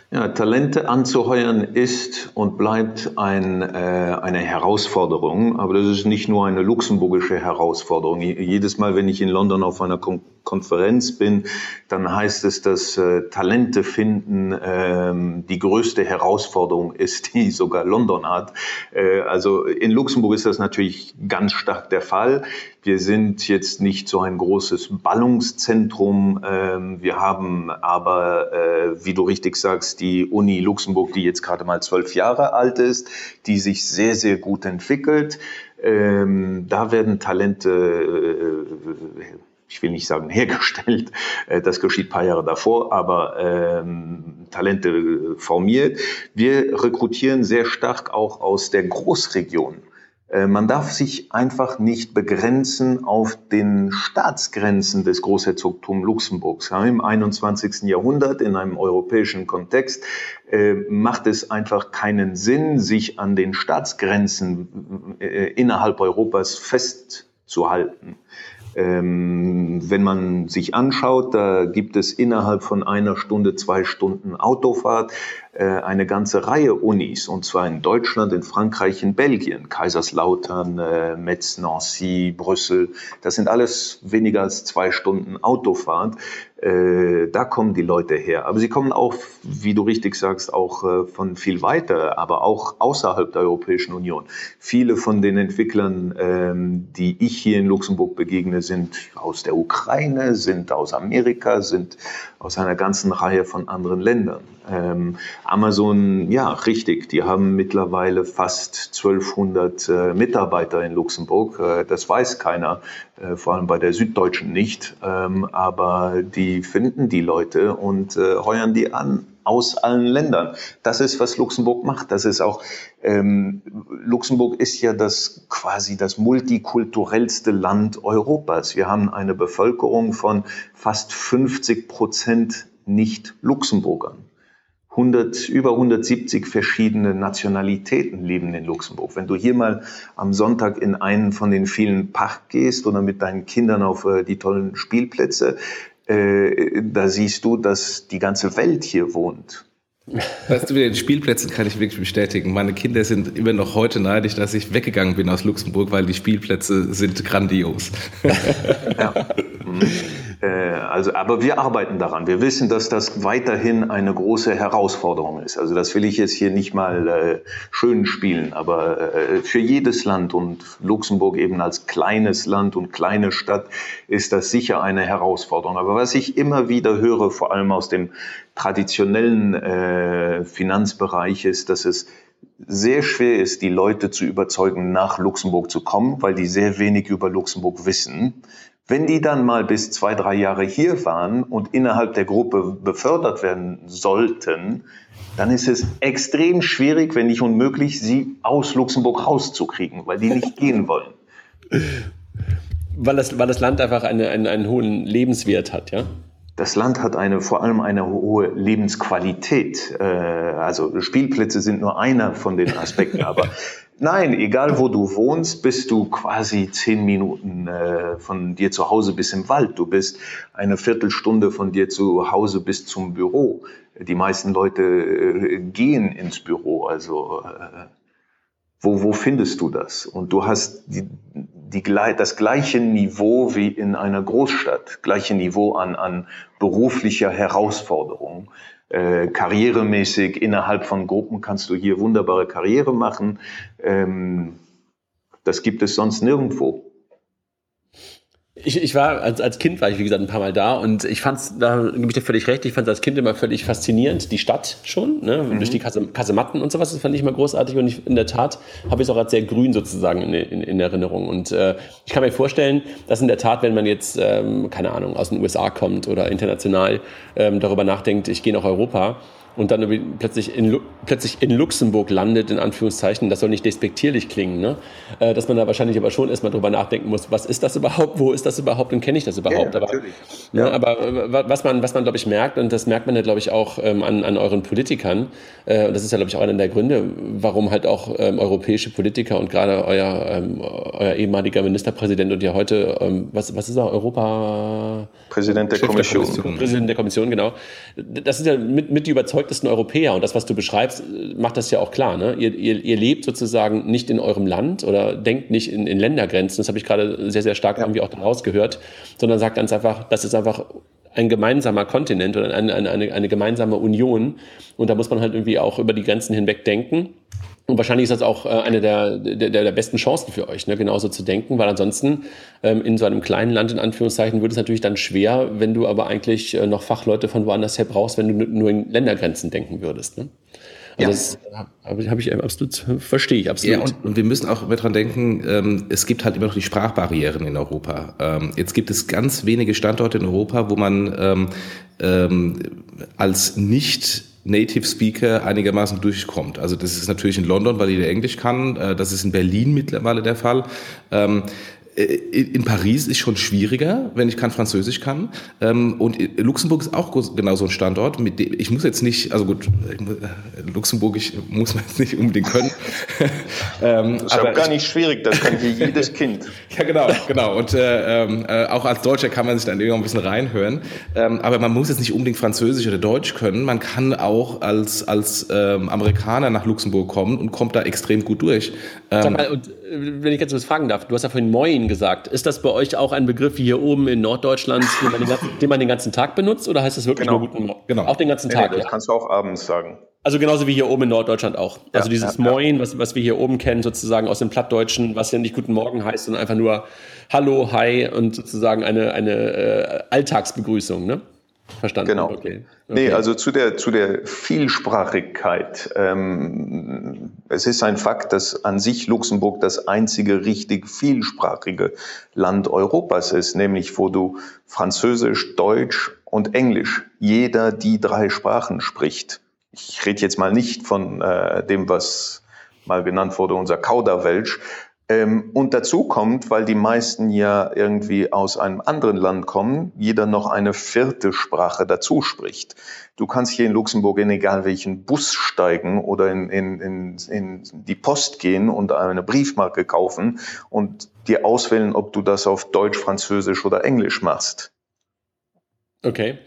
Ja, Talente anzuheuern ist und bleibt ein, äh, eine Herausforderung, aber das ist nicht nur eine luxemburgische Herausforderung. Jedes Mal, wenn ich in London auf einer Kon Konferenz bin, dann heißt es, dass äh, Talente finden äh, die größte Herausforderung ist, die <laughs> sogar London hat. Äh, also in Luxemburg ist das natürlich ganz stark der Fall. Wir sind jetzt nicht so ein großes Ballungszentrum. Ähm, wir haben aber, äh, wie du richtig sagst, die Uni Luxemburg, die jetzt gerade mal zwölf Jahre alt ist, die sich sehr, sehr gut entwickelt. Ähm, da werden Talente äh, ich will nicht sagen hergestellt, <laughs> äh, das geschieht paar Jahre davor, aber ähm, Talente formiert. Wir rekrutieren sehr stark auch aus der Großregion. Äh, man darf sich einfach nicht begrenzen auf den Staatsgrenzen des Großherzogtums Luxemburgs. Im 21. Jahrhundert in einem europäischen Kontext äh, macht es einfach keinen Sinn, sich an den Staatsgrenzen äh, innerhalb Europas festzuhalten. Ähm, wenn man sich anschaut, da gibt es innerhalb von einer Stunde, zwei Stunden Autofahrt eine ganze Reihe Unis, und zwar in Deutschland, in Frankreich, in Belgien, Kaiserslautern, äh, Metz, Nancy, Brüssel. Das sind alles weniger als zwei Stunden Autofahrt. Äh, da kommen die Leute her. Aber sie kommen auch, wie du richtig sagst, auch äh, von viel weiter, aber auch außerhalb der Europäischen Union. Viele von den Entwicklern, ähm, die ich hier in Luxemburg begegne, sind aus der Ukraine, sind aus Amerika, sind aus einer ganzen Reihe von anderen Ländern. Ähm, Amazon, ja, richtig, die haben mittlerweile fast 1200 äh, Mitarbeiter in Luxemburg. Äh, das weiß keiner, äh, vor allem bei der Süddeutschen nicht. Ähm, aber die finden die Leute und äh, heuern die an aus allen Ländern. Das ist, was Luxemburg macht. Das ist auch, ähm, Luxemburg ist ja das quasi das multikulturellste Land Europas. Wir haben eine Bevölkerung von fast 50 Prozent Nicht-Luxemburgern. 100, über 170 verschiedene Nationalitäten leben in Luxemburg. Wenn du hier mal am Sonntag in einen von den vielen Park gehst oder mit deinen Kindern auf äh, die tollen Spielplätze, äh, da siehst du, dass die ganze Welt hier wohnt. Weißt du, mit den Spielplätzen kann ich wirklich bestätigen. Meine Kinder sind immer noch heute neidisch, dass ich weggegangen bin aus Luxemburg, weil die Spielplätze sind grandios. ja. <laughs> Mhm. Äh, also, aber wir arbeiten daran. Wir wissen, dass das weiterhin eine große Herausforderung ist. Also das will ich jetzt hier nicht mal äh, schön spielen, aber äh, für jedes Land und Luxemburg eben als kleines Land und kleine Stadt ist das sicher eine Herausforderung. Aber was ich immer wieder höre, vor allem aus dem traditionellen äh, Finanzbereich, ist, dass es sehr schwer ist, die Leute zu überzeugen, nach Luxemburg zu kommen, weil die sehr wenig über Luxemburg wissen. Wenn die dann mal bis zwei, drei Jahre hier waren und innerhalb der Gruppe befördert werden sollten, dann ist es extrem schwierig, wenn nicht unmöglich, sie aus Luxemburg rauszukriegen, weil die nicht gehen wollen. Weil das, weil das Land einfach eine, einen, einen hohen Lebenswert hat, ja? Das Land hat eine, vor allem eine hohe Lebensqualität. Äh, also Spielplätze sind nur einer von den Aspekten, aber <laughs> Nein, egal wo du wohnst, bist du quasi zehn Minuten äh, von dir zu Hause bis im Wald. Du bist eine Viertelstunde von dir zu Hause bis zum Büro. Die meisten Leute äh, gehen ins Büro. Also äh, wo, wo findest du das? Und du hast die, die, das gleiche Niveau wie in einer Großstadt, gleiche Niveau an, an beruflicher Herausforderung äh, karrieremäßig innerhalb von Gruppen kannst du hier wunderbare Karriere machen. Ähm, das gibt es sonst nirgendwo. Ich, ich war, als, als Kind war ich, wie gesagt, ein paar Mal da und ich fand es, da gebe ich dir völlig recht, ich fand es als Kind immer völlig faszinierend, die Stadt schon, ne? Mhm. durch die Kasematten und sowas, das fand ich immer großartig und ich, in der Tat habe ich es auch als sehr grün sozusagen in, in, in Erinnerung und äh, ich kann mir vorstellen, dass in der Tat, wenn man jetzt, ähm, keine Ahnung, aus den USA kommt oder international ähm, darüber nachdenkt, ich gehe nach Europa, und dann plötzlich in, plötzlich in Luxemburg landet, in Anführungszeichen, das soll nicht despektierlich klingen, ne? Äh, dass man da wahrscheinlich aber schon erstmal drüber nachdenken muss, was ist das überhaupt, wo ist das überhaupt und kenne ich das überhaupt? Ja, aber, ne, ja. aber äh, was man, was man glaube ich, merkt, und das merkt man ja, glaube ich, auch ähm, an, an euren Politikern, äh, und das ist ja, glaube ich, auch einer der Gründe, warum halt auch ähm, europäische Politiker und gerade euer, ähm, euer ehemaliger Ministerpräsident und ja heute, ähm, was, was ist er, Europa... Präsident der Kommission. der Kommission. Präsident der Kommission, genau. Das ist ja mit, mit die Überzeugung, überzeugtesten Europäer. Und das, was du beschreibst, macht das ja auch klar. Ne? Ihr, ihr, ihr lebt sozusagen nicht in eurem Land oder denkt nicht in, in Ländergrenzen. Das habe ich gerade sehr, sehr stark ja. irgendwie auch daraus gehört, sondern sagt ganz einfach, das ist einfach ein gemeinsamer Kontinent oder eine, eine, eine, eine gemeinsame Union. Und da muss man halt irgendwie auch über die Grenzen hinweg denken. Und wahrscheinlich ist das auch äh, eine der, der, der besten Chancen für euch, ne? genauso zu denken, weil ansonsten ähm, in so einem kleinen Land in Anführungszeichen wird es natürlich dann schwer, wenn du aber eigentlich äh, noch Fachleute von woanders her brauchst, wenn du nur in Ländergrenzen denken würdest. Ne? Also ja. das habe ich, hab ich absolut, verstehe ich absolut. Ja, und, und wir müssen auch immer dran denken, ähm, es gibt halt immer noch die Sprachbarrieren in Europa. Ähm, jetzt gibt es ganz wenige Standorte in Europa, wo man ähm, ähm, als nicht Native Speaker einigermaßen durchkommt. Also das ist natürlich in London, weil jeder Englisch kann. Äh, das ist in Berlin mittlerweile der Fall. Ähm, äh, in Paris ist schon schwieriger, wenn ich kein Französisch kann. Ähm, und Luxemburg ist auch genau so ein Standort. Mit dem, ich muss jetzt nicht, also gut, äh, Luxemburg ich, muss man jetzt nicht unbedingt können. <laughs> ähm, das ist aber gar nicht schwierig, das kann hier jedes Kind. <laughs> ja, genau, genau. Und äh, äh, auch als Deutscher kann man sich dann irgendwann ein bisschen reinhören. Ähm, aber man muss jetzt nicht unbedingt Französisch oder Deutsch können. Man kann auch als, als ähm, Amerikaner nach Luxemburg kommen und kommt da extrem gut durch. Sag ähm, mal, und wenn ich jetzt was fragen darf, du hast ja vorhin Moin gesagt. Ist das bei euch auch ein Begriff wie hier oben in Norddeutschland, den man den ganzen, den, man den ganzen Tag benutzt oder heißt das wirklich genau. nur guten Morgen? Genau. Auch den ganzen Tag? Nee, das ja. kannst du auch abends sagen. Also genauso wie hier oben in Norddeutschland auch. Ja, also dieses ja, Moin, was, was wir hier oben kennen, sozusagen aus dem Plattdeutschen, was ja nicht Guten Morgen heißt, sondern einfach nur Hallo, Hi und sozusagen eine, eine äh, Alltagsbegrüßung, ne? Verstanden. Genau. Okay. okay. Nee, also zu der, zu der Vielsprachigkeit. Ähm, es ist ein Fakt, dass an sich Luxemburg das einzige richtig vielsprachige Land Europas ist, nämlich wo du Französisch, Deutsch und Englisch, jeder die drei Sprachen spricht. Ich rede jetzt mal nicht von äh, dem, was mal genannt wurde, unser Kauderwelsch, und dazu kommt, weil die meisten ja irgendwie aus einem anderen Land kommen, jeder noch eine vierte Sprache dazu spricht. Du kannst hier in Luxemburg in egal welchen Bus steigen oder in, in, in, in die Post gehen und eine Briefmarke kaufen und dir auswählen, ob du das auf Deutsch, Französisch oder Englisch machst. Okay.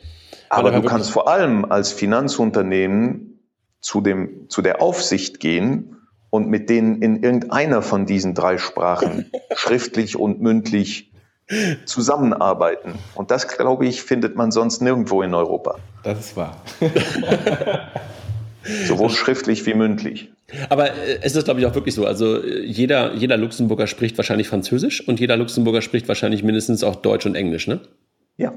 Aber du kannst vor allem als Finanzunternehmen zu, dem, zu der Aufsicht gehen und mit denen in irgendeiner von diesen drei Sprachen <laughs> schriftlich und mündlich zusammenarbeiten. Und das, glaube ich, findet man sonst nirgendwo in Europa. Das ist wahr. <laughs> Sowohl schriftlich wie mündlich. Aber äh, es ist, glaube ich, auch wirklich so. Also äh, jeder, jeder Luxemburger spricht wahrscheinlich Französisch und jeder Luxemburger spricht wahrscheinlich mindestens auch Deutsch und Englisch, ne? Ja.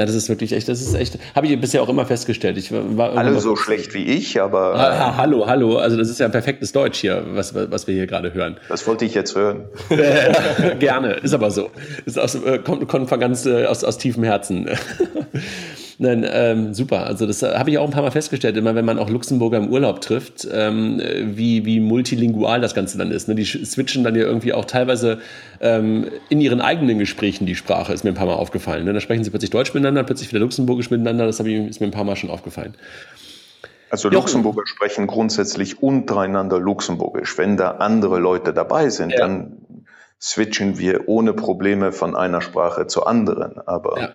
Ja, das ist wirklich echt, das ist echt, habe ich bisher auch immer festgestellt. Ich war Alle so schlecht wie ich, aber. Ah, hallo, hallo, also das ist ja perfektes Deutsch hier, was, was wir hier gerade hören. Das wollte ich jetzt hören. <laughs> Gerne, ist aber so. Ist aus, äh, kommt, kommt von ganz äh, aus, aus tiefem Herzen. <laughs> Nein, ähm, super. Also das äh, habe ich auch ein paar Mal festgestellt, immer wenn man auch Luxemburger im Urlaub trifft, ähm, wie, wie multilingual das Ganze dann ist. Ne? Die switchen dann ja irgendwie auch teilweise ähm, in ihren eigenen Gesprächen die Sprache, ist mir ein paar Mal aufgefallen. Ne? Da sprechen sie plötzlich Deutsch miteinander, plötzlich wieder Luxemburgisch miteinander, das ich, ist mir ein paar Mal schon aufgefallen. Also Luxemburger sprechen grundsätzlich untereinander Luxemburgisch. Wenn da andere Leute dabei sind, ja. dann switchen wir ohne Probleme von einer Sprache zur anderen. Aber ja.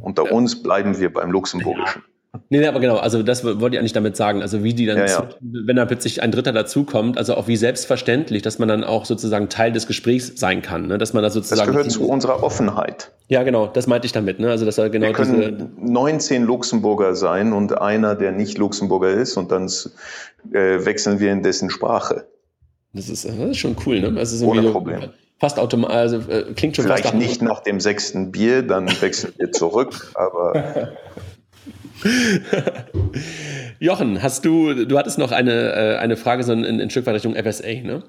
Unter ja. uns bleiben wir beim Luxemburgischen. Nee, nee, aber genau, also das wollte ich eigentlich damit sagen. Also wie die dann, ja, ja. wenn da plötzlich ein Dritter dazukommt, also auch wie selbstverständlich, dass man dann auch sozusagen Teil des Gesprächs sein kann, ne? dass man da sozusagen. Das gehört zu unserer Offenheit. Ja, genau, das meinte ich damit, ne? Also dass er genau Wir können 19 Luxemburger sein und einer, der nicht Luxemburger ist, und dann äh, wechseln wir in dessen Sprache. Das ist, das ist schon cool, ne? Also Ohne Problem fast automatisch, also äh, klingt schon Vielleicht fast nicht nach dem sechsten Bier, dann wechseln wir zurück, <laughs> aber. Jochen, hast du, du hattest noch eine, äh, eine Frage so in, in Stück weit Richtung FSA, ne?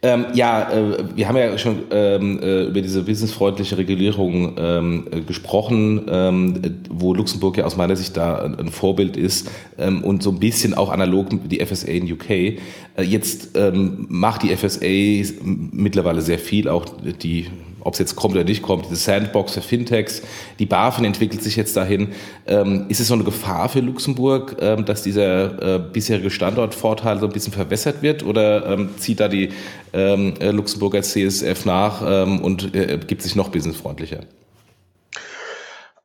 Ähm, ja, äh, wir haben ja schon ähm, äh, über diese businessfreundliche Regulierung ähm, äh, gesprochen, ähm, wo Luxemburg ja aus meiner Sicht da ein, ein Vorbild ist ähm, und so ein bisschen auch analog die FSA in UK. Äh, jetzt ähm, macht die FSA mittlerweile sehr viel, auch die ob es jetzt kommt oder nicht kommt, diese Sandbox für Fintechs, die BaFin entwickelt sich jetzt dahin. Ähm, ist es so eine Gefahr für Luxemburg, ähm, dass dieser äh, bisherige Standortvorteil so ein bisschen verwässert wird oder ähm, zieht da die ähm, äh, Luxemburger CSF nach ähm, und äh, gibt sich noch businessfreundlicher?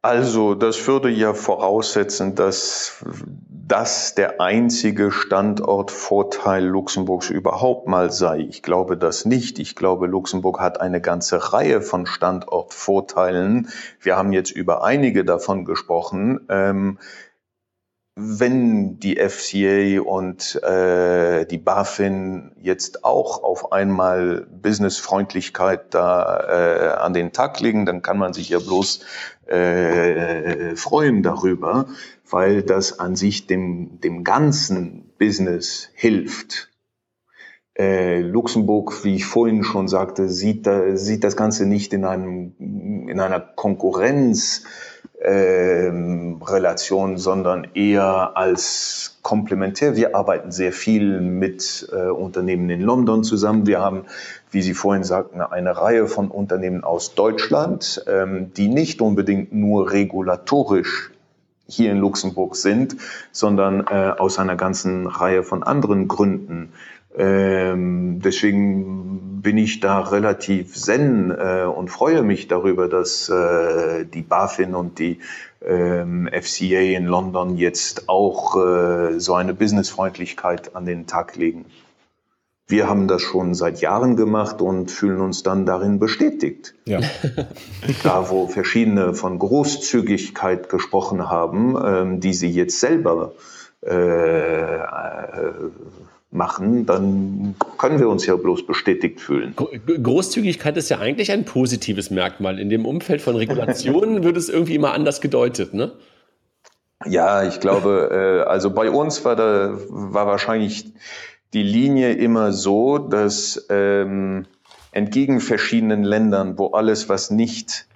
Also, das würde ja voraussetzen, dass das der einzige Standortvorteil Luxemburgs überhaupt mal sei. Ich glaube das nicht. Ich glaube, Luxemburg hat eine ganze Reihe von Standortvorteilen. Wir haben jetzt über einige davon gesprochen. Ähm, wenn die FCA und äh, die BaFin jetzt auch auf einmal Businessfreundlichkeit da äh, an den Tag legen, dann kann man sich ja bloß äh, freuen darüber, weil das an sich dem, dem ganzen Business hilft. Äh, Luxemburg, wie ich vorhin schon sagte, sieht, da, sieht das Ganze nicht in, einem, in einer Konkurrenz ähm, Relation, sondern eher als komplementär. Wir arbeiten sehr viel mit äh, Unternehmen in London zusammen. Wir haben, wie Sie vorhin sagten, eine Reihe von Unternehmen aus Deutschland, ähm, die nicht unbedingt nur regulatorisch hier in Luxemburg sind, sondern äh, aus einer ganzen Reihe von anderen Gründen ähm, deswegen bin ich da relativ zen äh, und freue mich darüber, dass äh, die BaFin und die ähm, FCA in London jetzt auch äh, so eine Businessfreundlichkeit an den Tag legen. Wir haben das schon seit Jahren gemacht und fühlen uns dann darin bestätigt. Ja. <laughs> da, wo verschiedene von Großzügigkeit gesprochen haben, ähm, die sie jetzt selber äh, äh machen, dann können wir uns ja bloß bestätigt fühlen. Großzügigkeit ist ja eigentlich ein positives Merkmal. In dem Umfeld von Regulationen <laughs> wird es irgendwie immer anders gedeutet, ne? Ja, ich glaube, äh, also bei uns war da war wahrscheinlich die Linie immer so, dass ähm, entgegen verschiedenen Ländern, wo alles, was nicht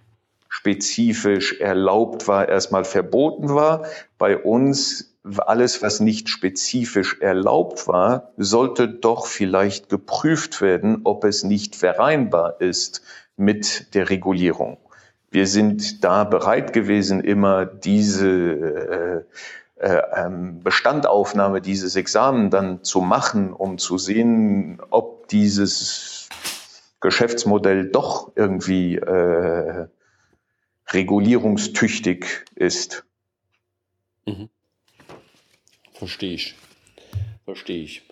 spezifisch erlaubt war, erstmal verboten war, bei uns alles, was nicht spezifisch erlaubt war, sollte doch vielleicht geprüft werden, ob es nicht vereinbar ist mit der Regulierung. Wir sind da bereit gewesen, immer diese äh, Bestandaufnahme, dieses Examen dann zu machen, um zu sehen, ob dieses Geschäftsmodell doch irgendwie äh, regulierungstüchtig ist. Mhm. Verstehe ich. Verstehe ich.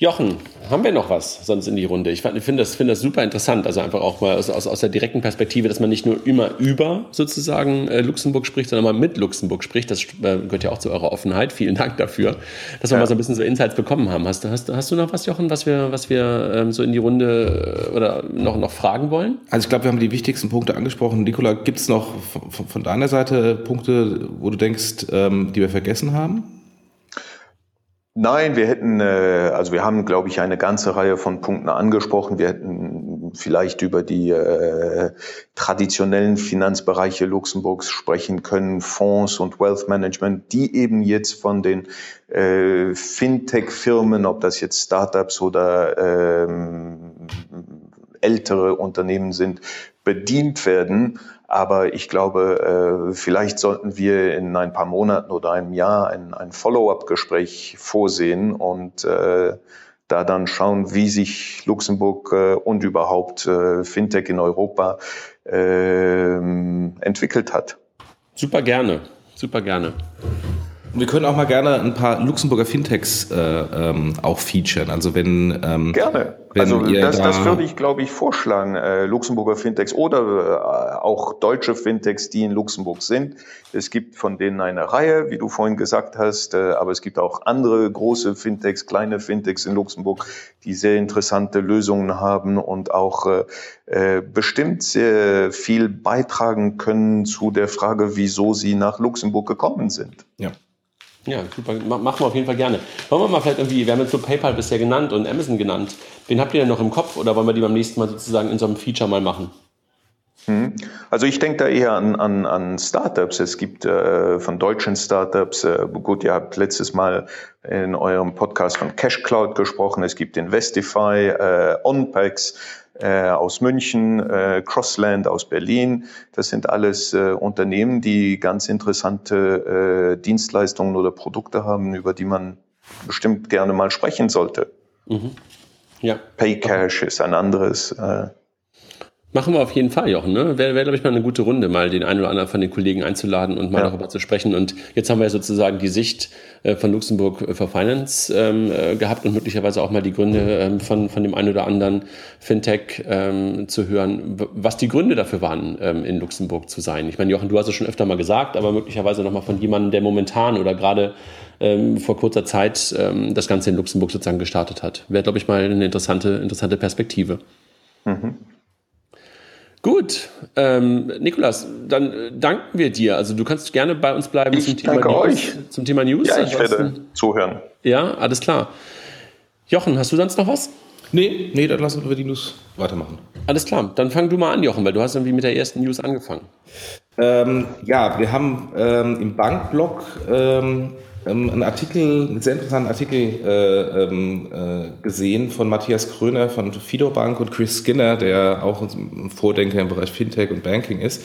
Jochen, haben wir noch was sonst in die Runde? Ich finde das, finde das super interessant. Also einfach auch mal aus, aus, aus der direkten Perspektive, dass man nicht nur immer über sozusagen äh, Luxemburg spricht, sondern mal mit Luxemburg spricht. Das äh, gehört ja auch zu eurer Offenheit. Vielen Dank dafür, dass wir ja. mal so ein bisschen so Insights bekommen haben. Hast, hast, hast du noch was, Jochen, was wir, was wir ähm, so in die Runde äh, oder noch, noch fragen wollen? Also ich glaube, wir haben die wichtigsten Punkte angesprochen. Nikola, gibt es noch von, von, deiner Seite Punkte, wo du denkst, ähm, die wir vergessen haben? Nein, wir hätten, äh, also wir haben, glaube ich, eine ganze Reihe von Punkten angesprochen. Wir hätten vielleicht über die äh, traditionellen Finanzbereiche Luxemburgs sprechen können, Fonds und Wealth Management, die eben jetzt von den äh, Fintech-Firmen, ob das jetzt Startups oder ähm, ältere Unternehmen sind, bedient werden. Aber ich glaube, äh, vielleicht sollten wir in ein paar Monaten oder einem Jahr ein, ein Follow-up-Gespräch vorsehen und äh, da dann schauen, wie sich Luxemburg äh, und überhaupt Fintech in Europa äh, entwickelt hat. Super gerne, super gerne. Wir können auch mal gerne ein paar Luxemburger Fintechs äh, ähm, auch featuren. Also wenn ähm, gerne. Wenn also das, da das würde ich, glaube ich, vorschlagen. Äh, Luxemburger Fintechs oder äh, auch deutsche Fintechs, die in Luxemburg sind. Es gibt von denen eine Reihe, wie du vorhin gesagt hast, äh, aber es gibt auch andere große Fintechs, kleine Fintechs in Luxemburg, die sehr interessante Lösungen haben und auch äh, äh bestimmt sehr viel beitragen können zu der Frage, wieso sie nach Luxemburg gekommen sind. Ja. Ja, super. Machen wir auf jeden Fall gerne. Wollen wir mal vielleicht irgendwie, wir haben jetzt so PayPal bisher genannt und Amazon genannt. Wen habt ihr denn noch im Kopf oder wollen wir die beim nächsten Mal sozusagen in so einem Feature mal machen? Hm. Also ich denke da eher an, an, an Startups. Es gibt äh, von deutschen Startups, äh, gut, ihr habt letztes Mal in eurem Podcast von Cash Cloud gesprochen. Es gibt Investify, äh, OnPax, äh, aus München, äh, Crossland aus Berlin. Das sind alles äh, Unternehmen, die ganz interessante äh, Dienstleistungen oder Produkte haben, über die man bestimmt gerne mal sprechen sollte. Mhm. Ja. Paycash ist ein anderes. Äh, Machen wir auf jeden Fall, Jochen. Ne? Wäre, wär, glaube ich, mal eine gute Runde, mal den einen oder anderen von den Kollegen einzuladen und mal ja. darüber zu sprechen. Und jetzt haben wir ja sozusagen die Sicht äh, von Luxemburg für Finance ähm, äh, gehabt und möglicherweise auch mal die Gründe ähm, von, von dem einen oder anderen Fintech ähm, zu hören, was die Gründe dafür waren, ähm, in Luxemburg zu sein. Ich meine, Jochen, du hast es schon öfter mal gesagt, aber möglicherweise nochmal von jemandem, der momentan oder gerade ähm, vor kurzer Zeit ähm, das Ganze in Luxemburg sozusagen gestartet hat. Wäre, glaube ich, mal eine interessante, interessante Perspektive. Mhm. Gut, ähm, Nikolas, dann äh, danken wir dir. Also du kannst gerne bei uns bleiben ich zum Thema News. Euch. Zum Thema News. Ja, ich werde zuhören. Ja, alles klar. Jochen, hast du sonst noch was? Nee, nee, dann lassen wir die News weitermachen. Alles klar, dann fang du mal an, Jochen, weil du hast irgendwie mit der ersten News angefangen. Ähm, ja, wir haben ähm, im Bankblog ähm, ähm, einen Artikel, einen sehr interessanten Artikel äh, ähm, äh, gesehen von Matthias Kröner von Fido Bank und Chris Skinner, der auch ein Vordenker im Bereich Fintech und Banking ist,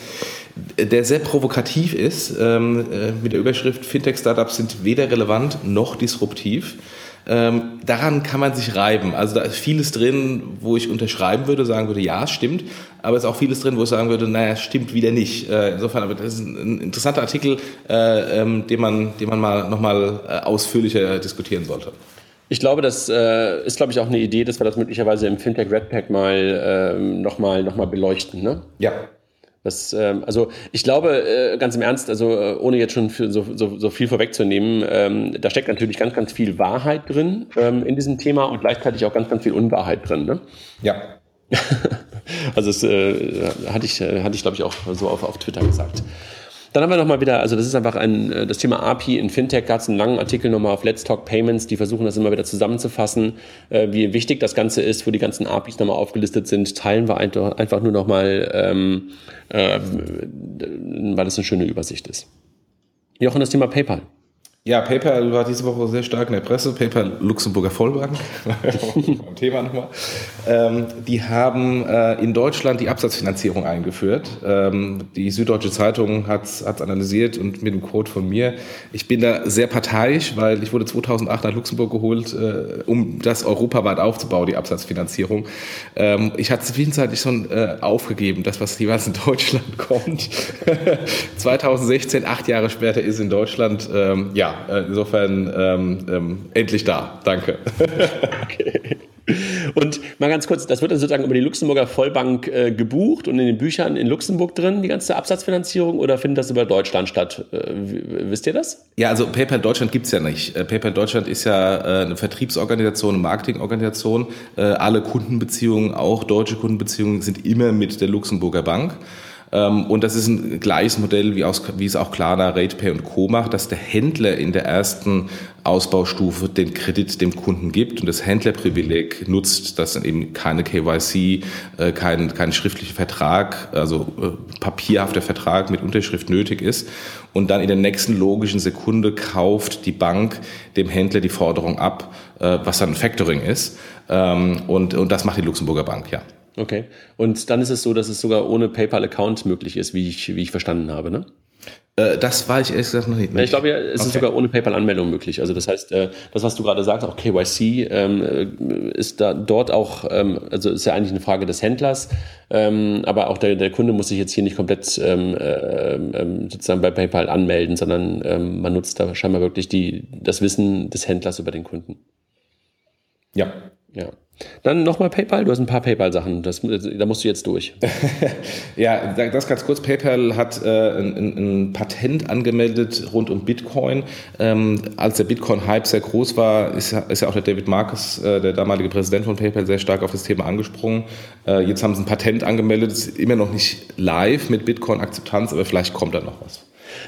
der sehr provokativ ist ähm, äh, mit der Überschrift Fintech-Startups sind weder relevant noch disruptiv. Ähm, daran kann man sich reiben. Also da ist vieles drin, wo ich unterschreiben würde, sagen würde, ja, stimmt. Aber es ist auch vieles drin, wo ich sagen würde, naja, stimmt wieder nicht. Äh, insofern, aber das ist ein interessanter Artikel, äh, ähm, den man, den man mal nochmal äh, ausführlicher diskutieren sollte. Ich glaube, das äh, ist, glaube ich, auch eine Idee, dass wir das möglicherweise im Fintech Red Pack mal ähm, nochmal noch mal beleuchten. Ne? Ja, das, ähm, also ich glaube, äh, ganz im Ernst, also äh, ohne jetzt schon für so, so, so viel vorwegzunehmen, ähm, da steckt natürlich ganz, ganz viel Wahrheit drin ähm, in diesem Thema und gleichzeitig auch ganz, ganz viel Unwahrheit drin. Ne? Ja. <laughs> also das äh, hatte ich, äh, hatte ich glaube ich, auch so auf, auf Twitter gesagt. Dann haben wir nochmal wieder, also das ist einfach ein, äh, das Thema API in Fintech, gab es einen langen Artikel nochmal auf Let's Talk Payments, die versuchen das immer wieder zusammenzufassen, äh, wie wichtig das Ganze ist, wo die ganzen APIs nochmal aufgelistet sind, teilen wir einfach nur nochmal, ähm, äh, weil es eine schöne Übersicht ist. Jochen, das Thema PayPal. Ja, PayPal war diese Woche sehr stark in der Presse. PayPal Luxemburger Vollbank, <laughs> Thema nochmal. Ähm, die haben äh, in Deutschland die Absatzfinanzierung eingeführt. Ähm, die Süddeutsche Zeitung hat es analysiert und mit dem Code von mir. Ich bin da sehr parteiisch, weil ich wurde 2008 nach Luxemburg geholt, äh, um das europaweit aufzubauen, die Absatzfinanzierung. Ähm, ich hatte zwischenzeitlich schon äh, aufgegeben, das, was jeweils in Deutschland <laughs> kommt. <laughs> 2016, acht Jahre später, ist in Deutschland, ähm, ja, äh, insofern ähm, ähm, endlich da. Danke. okay. Und mal ganz kurz, das wird dann sozusagen über die Luxemburger Vollbank äh, gebucht und in den Büchern in Luxemburg drin, die ganze Absatzfinanzierung, oder findet das über Deutschland statt? Äh, wisst ihr das? Ja, also PayPal Deutschland gibt es ja nicht. Äh, PayPal Deutschland ist ja äh, eine Vertriebsorganisation, eine Marketingorganisation. Alle Kundenbeziehungen, auch deutsche Kundenbeziehungen, sind immer mit der Luxemburger Bank. Ähm, und das ist ein gleiches Modell, wie, aus, wie es auch Klarna, RatePay und Co. macht, dass der Händler in der ersten Ausbaustufe den Kredit dem Kunden gibt und das Händlerprivileg nutzt, dass dann eben keine KYC, äh, kein, kein schriftlicher Vertrag, also äh, papierhafter Vertrag mit Unterschrift nötig ist. Und dann in der nächsten logischen Sekunde kauft die Bank dem Händler die Forderung ab, äh, was dann Factoring ist. Ähm, und, und das macht die Luxemburger Bank, ja. Okay. Und dann ist es so, dass es sogar ohne PayPal-Account möglich ist, wie ich, wie ich verstanden habe, ne? Äh, das war ich ehrlich gesagt noch nicht. Ja, ich glaube, ja, es okay. ist sogar ohne PayPal-Anmeldung möglich. Also das heißt, äh, das, was du gerade sagst, auch KYC, ähm, äh, ist da dort auch, ähm, also ist ja eigentlich eine Frage des Händlers, ähm, aber auch der, der Kunde muss sich jetzt hier nicht komplett ähm, äh, sozusagen bei PayPal anmelden, sondern ähm, man nutzt da scheinbar wirklich die, das Wissen des Händlers über den Kunden. Ja. Ja. Dann nochmal PayPal. Du hast ein paar PayPal-Sachen. Da musst du jetzt durch. <laughs> ja, das ganz kurz. PayPal hat äh, ein, ein, Patent angemeldet rund um Bitcoin. Ähm, als der Bitcoin-Hype sehr groß war, ist, ist, ja auch der David Marcus, äh, der damalige Präsident von PayPal, sehr stark auf das Thema angesprungen. Äh, jetzt haben sie ein Patent angemeldet. Ist immer noch nicht live mit Bitcoin-Akzeptanz, aber vielleicht kommt da noch was.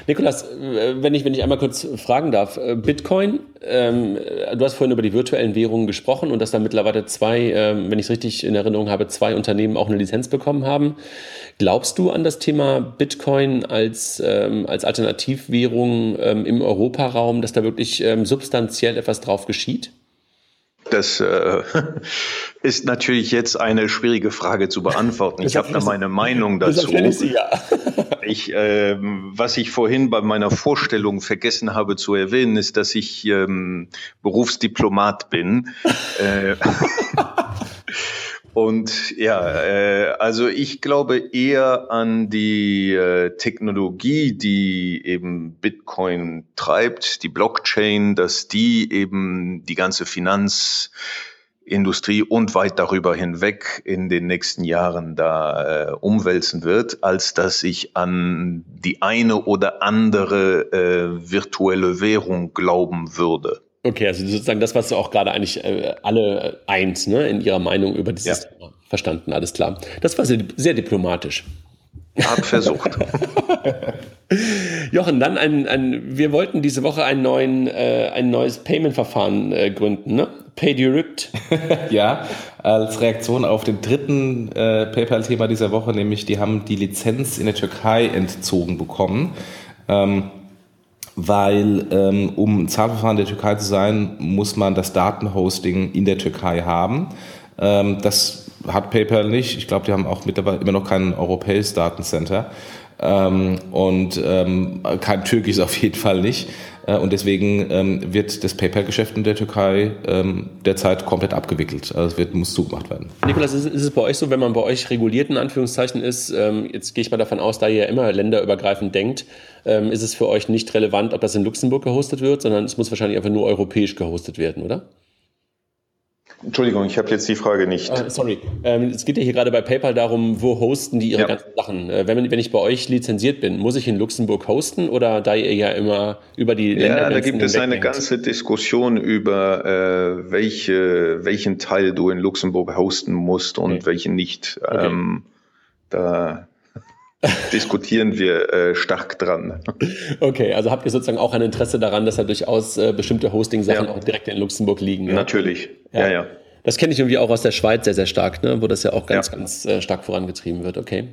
Nikolas, äh, wenn ich, wenn ich einmal kurz fragen darf, äh, Bitcoin, ähm, du hast vorhin über die virtuellen Währungen gesprochen und dass da mittlerweile zwei, ähm, wenn ich es richtig in Erinnerung habe, zwei Unternehmen auch eine Lizenz bekommen haben. Glaubst du an das Thema Bitcoin als, ähm, als Alternativwährung ähm, im Europaraum, dass da wirklich ähm, substanziell etwas drauf geschieht? Das äh, <laughs> ist natürlich jetzt eine schwierige Frage zu beantworten. Ich habe da meine Meinung <laughs> dazu. Sie, ja. <laughs> ich, äh, was ich vorhin bei meiner Vorstellung vergessen habe zu erwähnen, ist, dass ich ähm, Berufsdiplomat bin. <laughs> äh, Und ja, äh, also ich glaube eher an die äh, Technologie, die eben Bitcoin treibt, die Blockchain, dass die eben die ganze Finanzindustrie und weit darüber hinweg in den nächsten Jahren da äh, umwälzen wird, als dass ich an die eine oder andere äh, virtuelle Währung glauben würde. Okay, also sozusagen das, was du auch gerade eigentlich äh, alle eins ne, in ihrer Meinung über dieses ja. Thema verstanden, alles klar. Das war sehr, sehr diplomatisch. Hab versucht. <laughs> Jochen, dann ein, ein, wir wollten diese Woche einen neuen, äh, ein neues Payment-Verfahren äh, gründen, ne? PayDirect. <laughs> ja, als Reaktion auf den dritten äh, PayPal-Thema dieser Woche, nämlich die haben die Lizenz in der Türkei entzogen bekommen. Ähm, weil ähm, um Zahlverfahren der Türkei zu sein, muss man das Datenhosting in der Türkei haben. Ähm, das hat PayPal nicht. Ich glaube, die haben auch mittlerweile immer noch kein europäisches Datencenter. Ähm, und ähm, kein Türkisch auf jeden Fall nicht. Äh, und deswegen ähm, wird das PayPal-Geschäft in der Türkei ähm, derzeit komplett abgewickelt. Also es wird, muss zugemacht werden. Nikolas, ist, ist, es bei euch so, wenn man bei euch reguliert in Anführungszeichen ist, ähm, jetzt gehe ich mal davon aus, da ihr ja immer länderübergreifend denkt, ähm, ist es für euch nicht relevant, ob das in Luxemburg gehostet wird, sondern es muss wahrscheinlich einfach nur europäisch gehostet werden, oder? Entschuldigung, ich habe jetzt die Frage nicht. Uh, sorry. Ähm, es geht ja hier gerade bei PayPal darum, wo hosten die ihre ja. ganzen Sachen. Äh, wenn, wenn ich bei euch lizenziert bin, muss ich in Luxemburg hosten oder da ihr ja immer über die Länder Ja, da gibt es eine ganze Diskussion über äh, welche, welchen Teil du in Luxemburg hosten musst und okay. welchen nicht. Okay. Ähm, da diskutieren wir äh, stark dran. <laughs> Okay, also habt ihr sozusagen auch ein Interesse daran, dass da durchaus äh, bestimmte Hosting-Sachen ja. auch direkt in Luxemburg liegen? Ja? Natürlich, ja, ja. ja. Das kenne ich irgendwie auch aus der Schweiz sehr, sehr stark, ne? wo das ja auch ganz, ganz äh, stark vorangetrieben wird. Okay.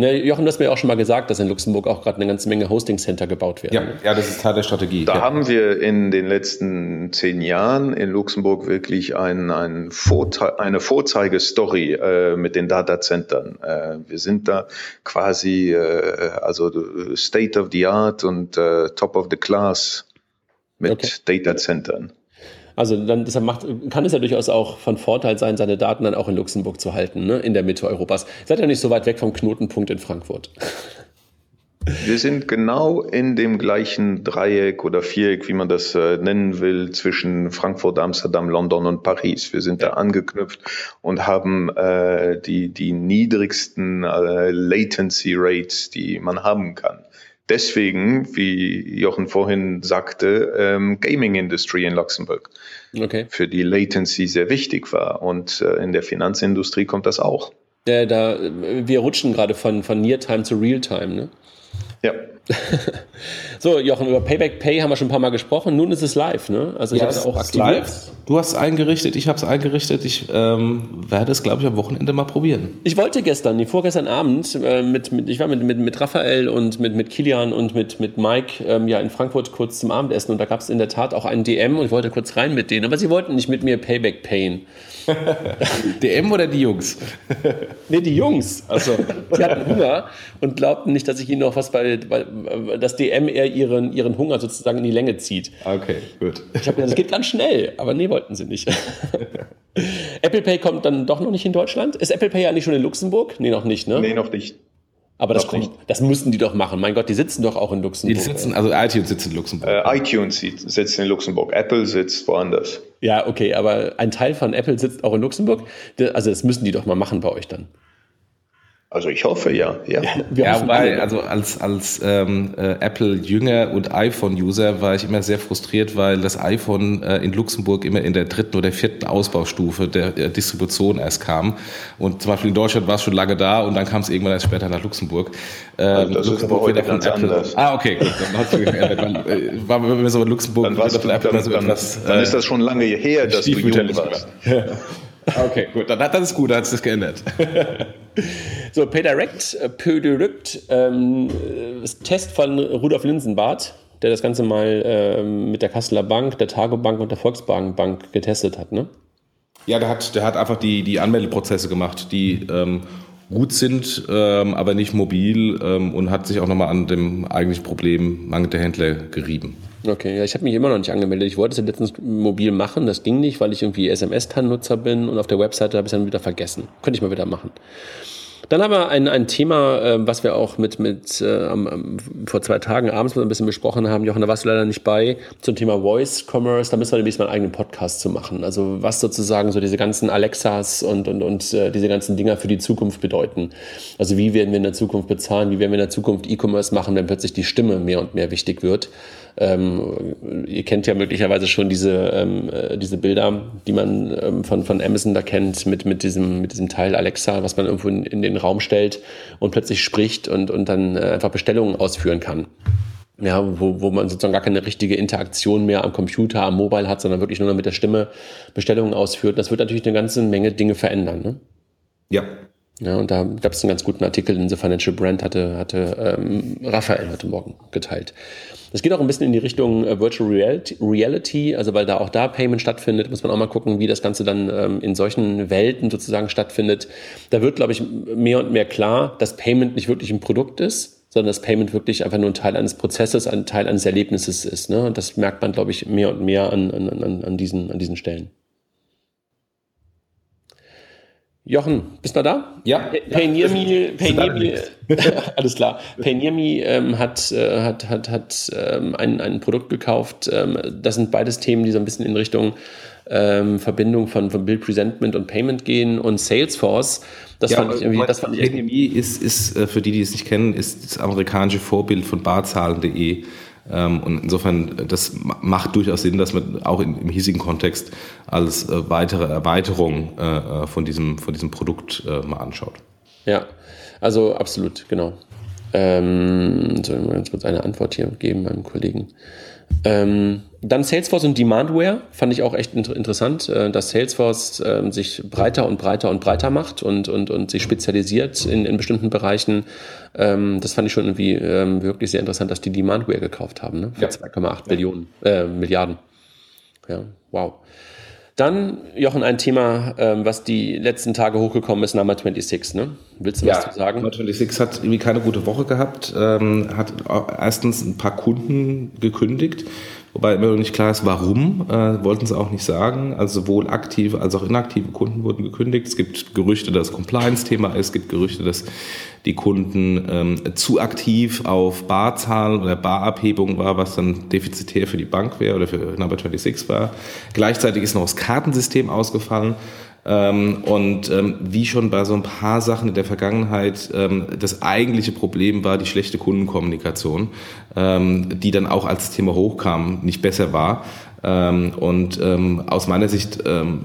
Ne, Jochen, du hast mir auch schon mal gesagt, dass in Luxemburg auch gerade eine ganze Menge Hosting-Center gebaut werden. Ja, ja, das ist Teil der Strategie. Da ja. haben wir in den letzten zehn Jahren in Luxemburg wirklich ein, ein Vorte eine Vorzeigestory äh, mit den Datacentern. Äh, wir sind da quasi äh, also State of the Art und äh, Top of the Class mit okay. Datacentern. Also dann deshalb macht, kann es ja durchaus auch von Vorteil sein, seine Daten dann auch in Luxemburg zu halten, ne? in der Mitte Europas. Seid ja nicht so weit weg vom Knotenpunkt in Frankfurt. <laughs> Wir sind genau in dem gleichen Dreieck oder Viereck, wie man das äh, nennen will, zwischen Frankfurt, Amsterdam, London und Paris. Wir sind da angeknüpft und haben äh, die, die niedrigsten äh, Latency Rates, die man haben kann deswegen, wie Jochen vorhin sagte, ähm, Gaming Industry in Luxemburg. Okay. Für die Latency sehr wichtig war. Und äh, in der Finanzindustrie kommt das auch. Ja, da, wir rutschen gerade von, von Near Time zu Real Time, ne? Ja. <laughs> so, Jochen, über Payback Pay haben wir schon ein paar Mal gesprochen. Nun ist es live, ne? Also ich ja, habe es auch aktiviert. Live. Du hast es eingerichtet, ich habe es eingerichtet. Ich ähm, werde es, glaube ich, am Wochenende mal probieren. Ich wollte gestern, nee, vorgestern Abend, äh, mit, mit, ich war mit, mit, mit Raphael und mit, mit Kilian und mit, mit Mike ähm, ja in Frankfurt kurz zum Abendessen und da gab es in der Tat auch einen DM und ich wollte kurz rein mit denen, aber sie wollten nicht mit mir Payback payen. <laughs> DM oder die Jungs? nee, die Jungs. Also, <laughs> die hatten Hunger und glaubten nicht, dass ich ihnen noch was bei, bei das DM eher ihren, ihren Hunger sozusagen in die Länge zieht. Okay, gut. Ich habe gesagt, es geht ganz schnell, aber nee, wollten sie nicht. <laughs> Apple Pay kommt dann doch noch nicht in Deutschland. Ist Apple Pay ja nicht schon in Luxemburg? Nee, noch nicht, ne? Nee, noch nicht. Aber das, kommt, das müssten die doch machen. Mein Gott, die sitzen doch auch in Luxemburg. Die sitzen, also iTunes sitzt in Luxemburg. Äh, iTunes sitzt in Luxemburg. Apple sitzt woanders. Ja, okay, aber ein Teil von Apple sitzt auch in Luxemburg. Also das müssen die doch mal machen bei euch dann. Also ich hoffe ja. Ja, ja weil also als, als ähm, äh, Apple-Jünger und iPhone-User war ich immer sehr frustriert, weil das iPhone äh, in Luxemburg immer in der dritten oder vierten Ausbaustufe der, der Distribution erst kam. Und zum Beispiel in Deutschland war es schon lange da und dann kam es irgendwann erst später nach Luxemburg. Ähm, also das Luxemburg ist aber heute ganz Apple. anders. Ah, okay, gut. Dann hat sich äh, war immer so in Luxemburg dann, warst von Apple dann, so etwas, dann, dann ist das schon lange her, dass du jung warst. Okay, gut, dann, das ist gut, dann hat es das geändert. <laughs> so, PayDirect, äh, PayDirect, ähm, Test von Rudolf Linsenbart, der das Ganze mal ähm, mit der Kasseler Bank, der Targo Bank und der Volkswagen Bank getestet hat, ne? Ja, der hat, der hat einfach die, die Anmeldeprozesse gemacht, die ähm, gut sind, ähm, aber nicht mobil ähm, und hat sich auch nochmal an dem eigentlichen Problem mangelnder Händler gerieben. Okay, ja, ich habe mich immer noch nicht angemeldet. Ich wollte es ja letztens mobil machen, das ging nicht, weil ich irgendwie SMS-TAN-Nutzer bin und auf der Webseite habe ich es dann wieder vergessen. Könnte ich mal wieder machen. Dann haben wir ein, ein Thema, äh, was wir auch mit, mit äh, am, vor zwei Tagen abends mal ein bisschen besprochen haben. Jochen, da warst du leider nicht bei, zum Thema Voice Commerce. Da müssen wir demnächst mal einen eigenen Podcast zu machen. Also was sozusagen so diese ganzen Alexas und, und, und äh, diese ganzen Dinger für die Zukunft bedeuten. Also wie werden wir in der Zukunft bezahlen, wie werden wir in der Zukunft E-Commerce machen, wenn plötzlich die Stimme mehr und mehr wichtig wird. Ähm, ihr kennt ja möglicherweise schon diese, ähm, äh, diese Bilder, die man ähm, von, von Amazon da kennt, mit, mit, diesem, mit diesem Teil Alexa, was man irgendwo in, in den Raum stellt und plötzlich spricht und, und dann äh, einfach Bestellungen ausführen kann ja, wo, wo man sozusagen gar keine richtige Interaktion mehr am Computer, am Mobile hat, sondern wirklich nur noch mit der Stimme Bestellungen ausführt. Das wird natürlich eine ganze Menge Dinge verändern. Ne? Ja. Ja, und da gab es einen ganz guten Artikel in The Financial Brand, hatte, hatte ähm, Raphael heute Morgen geteilt. Das geht auch ein bisschen in die Richtung äh, Virtual Reality, Reality, also weil da auch da Payment stattfindet, muss man auch mal gucken, wie das Ganze dann ähm, in solchen Welten sozusagen stattfindet. Da wird, glaube ich, mehr und mehr klar, dass Payment nicht wirklich ein Produkt ist, sondern das Payment wirklich einfach nur ein Teil eines Prozesses, ein Teil eines Erlebnisses ist. Ne? Und das merkt man, glaube ich, mehr und mehr an, an, an, an, diesen, an diesen Stellen. Jochen, bist du da? Ja. Paynirmi, Paynirmi, <laughs> alles klar. Paynirmi ähm, hat, äh, hat, hat, hat ähm, ein, ein Produkt gekauft. Ähm, das sind beides Themen, die so ein bisschen in Richtung ähm, Verbindung von, von Bill Presentment und Payment gehen und Salesforce. Das ja, fand ich irgendwie, das fand ich ist, ist, äh, für die, die es nicht kennen, ist das amerikanische Vorbild von barzahlen.de. Ähm, und insofern, das macht durchaus Sinn, dass man auch im hiesigen Kontext als äh, weitere Erweiterung äh, von, diesem, von diesem Produkt mal anschaut. Ja, also absolut, genau. Ähm, soll ich mal ganz kurz eine Antwort hier geben meinem Kollegen. Ähm, dann Salesforce und Demandware fand ich auch echt inter interessant, äh, dass Salesforce äh, sich breiter und breiter und breiter macht und, und, und sich spezialisiert in, in bestimmten Bereichen. Ähm, das fand ich schon irgendwie ähm, wirklich sehr interessant, dass die Demandware gekauft haben, ne? für ja. 2,8 ja. Billionen, äh, Milliarden. Ja, wow. Dann, Jochen, ein Thema, ähm, was die letzten Tage hochgekommen ist, Number 26, ne? Willst du ja, was zu sagen? Number 26 hat irgendwie keine gute Woche gehabt, ähm, hat erstens ein paar Kunden gekündigt, wobei immer noch nicht klar ist, warum, äh, wollten sie auch nicht sagen. Also sowohl aktive als auch inaktive Kunden wurden gekündigt. Es gibt Gerüchte, dass Compliance-Thema ist, es gibt Gerüchte, dass die Kunden ähm, zu aktiv auf Barzahlen oder Barabhebung war, was dann defizitär für die Bank wäre oder für Number 26 war. Gleichzeitig ist noch das Kartensystem ausgefallen. Ähm, und ähm, wie schon bei so ein paar Sachen in der Vergangenheit, ähm, das eigentliche Problem war die schlechte Kundenkommunikation, ähm, die dann auch als Thema hochkam, nicht besser war. Ähm, und ähm, aus meiner Sicht ähm,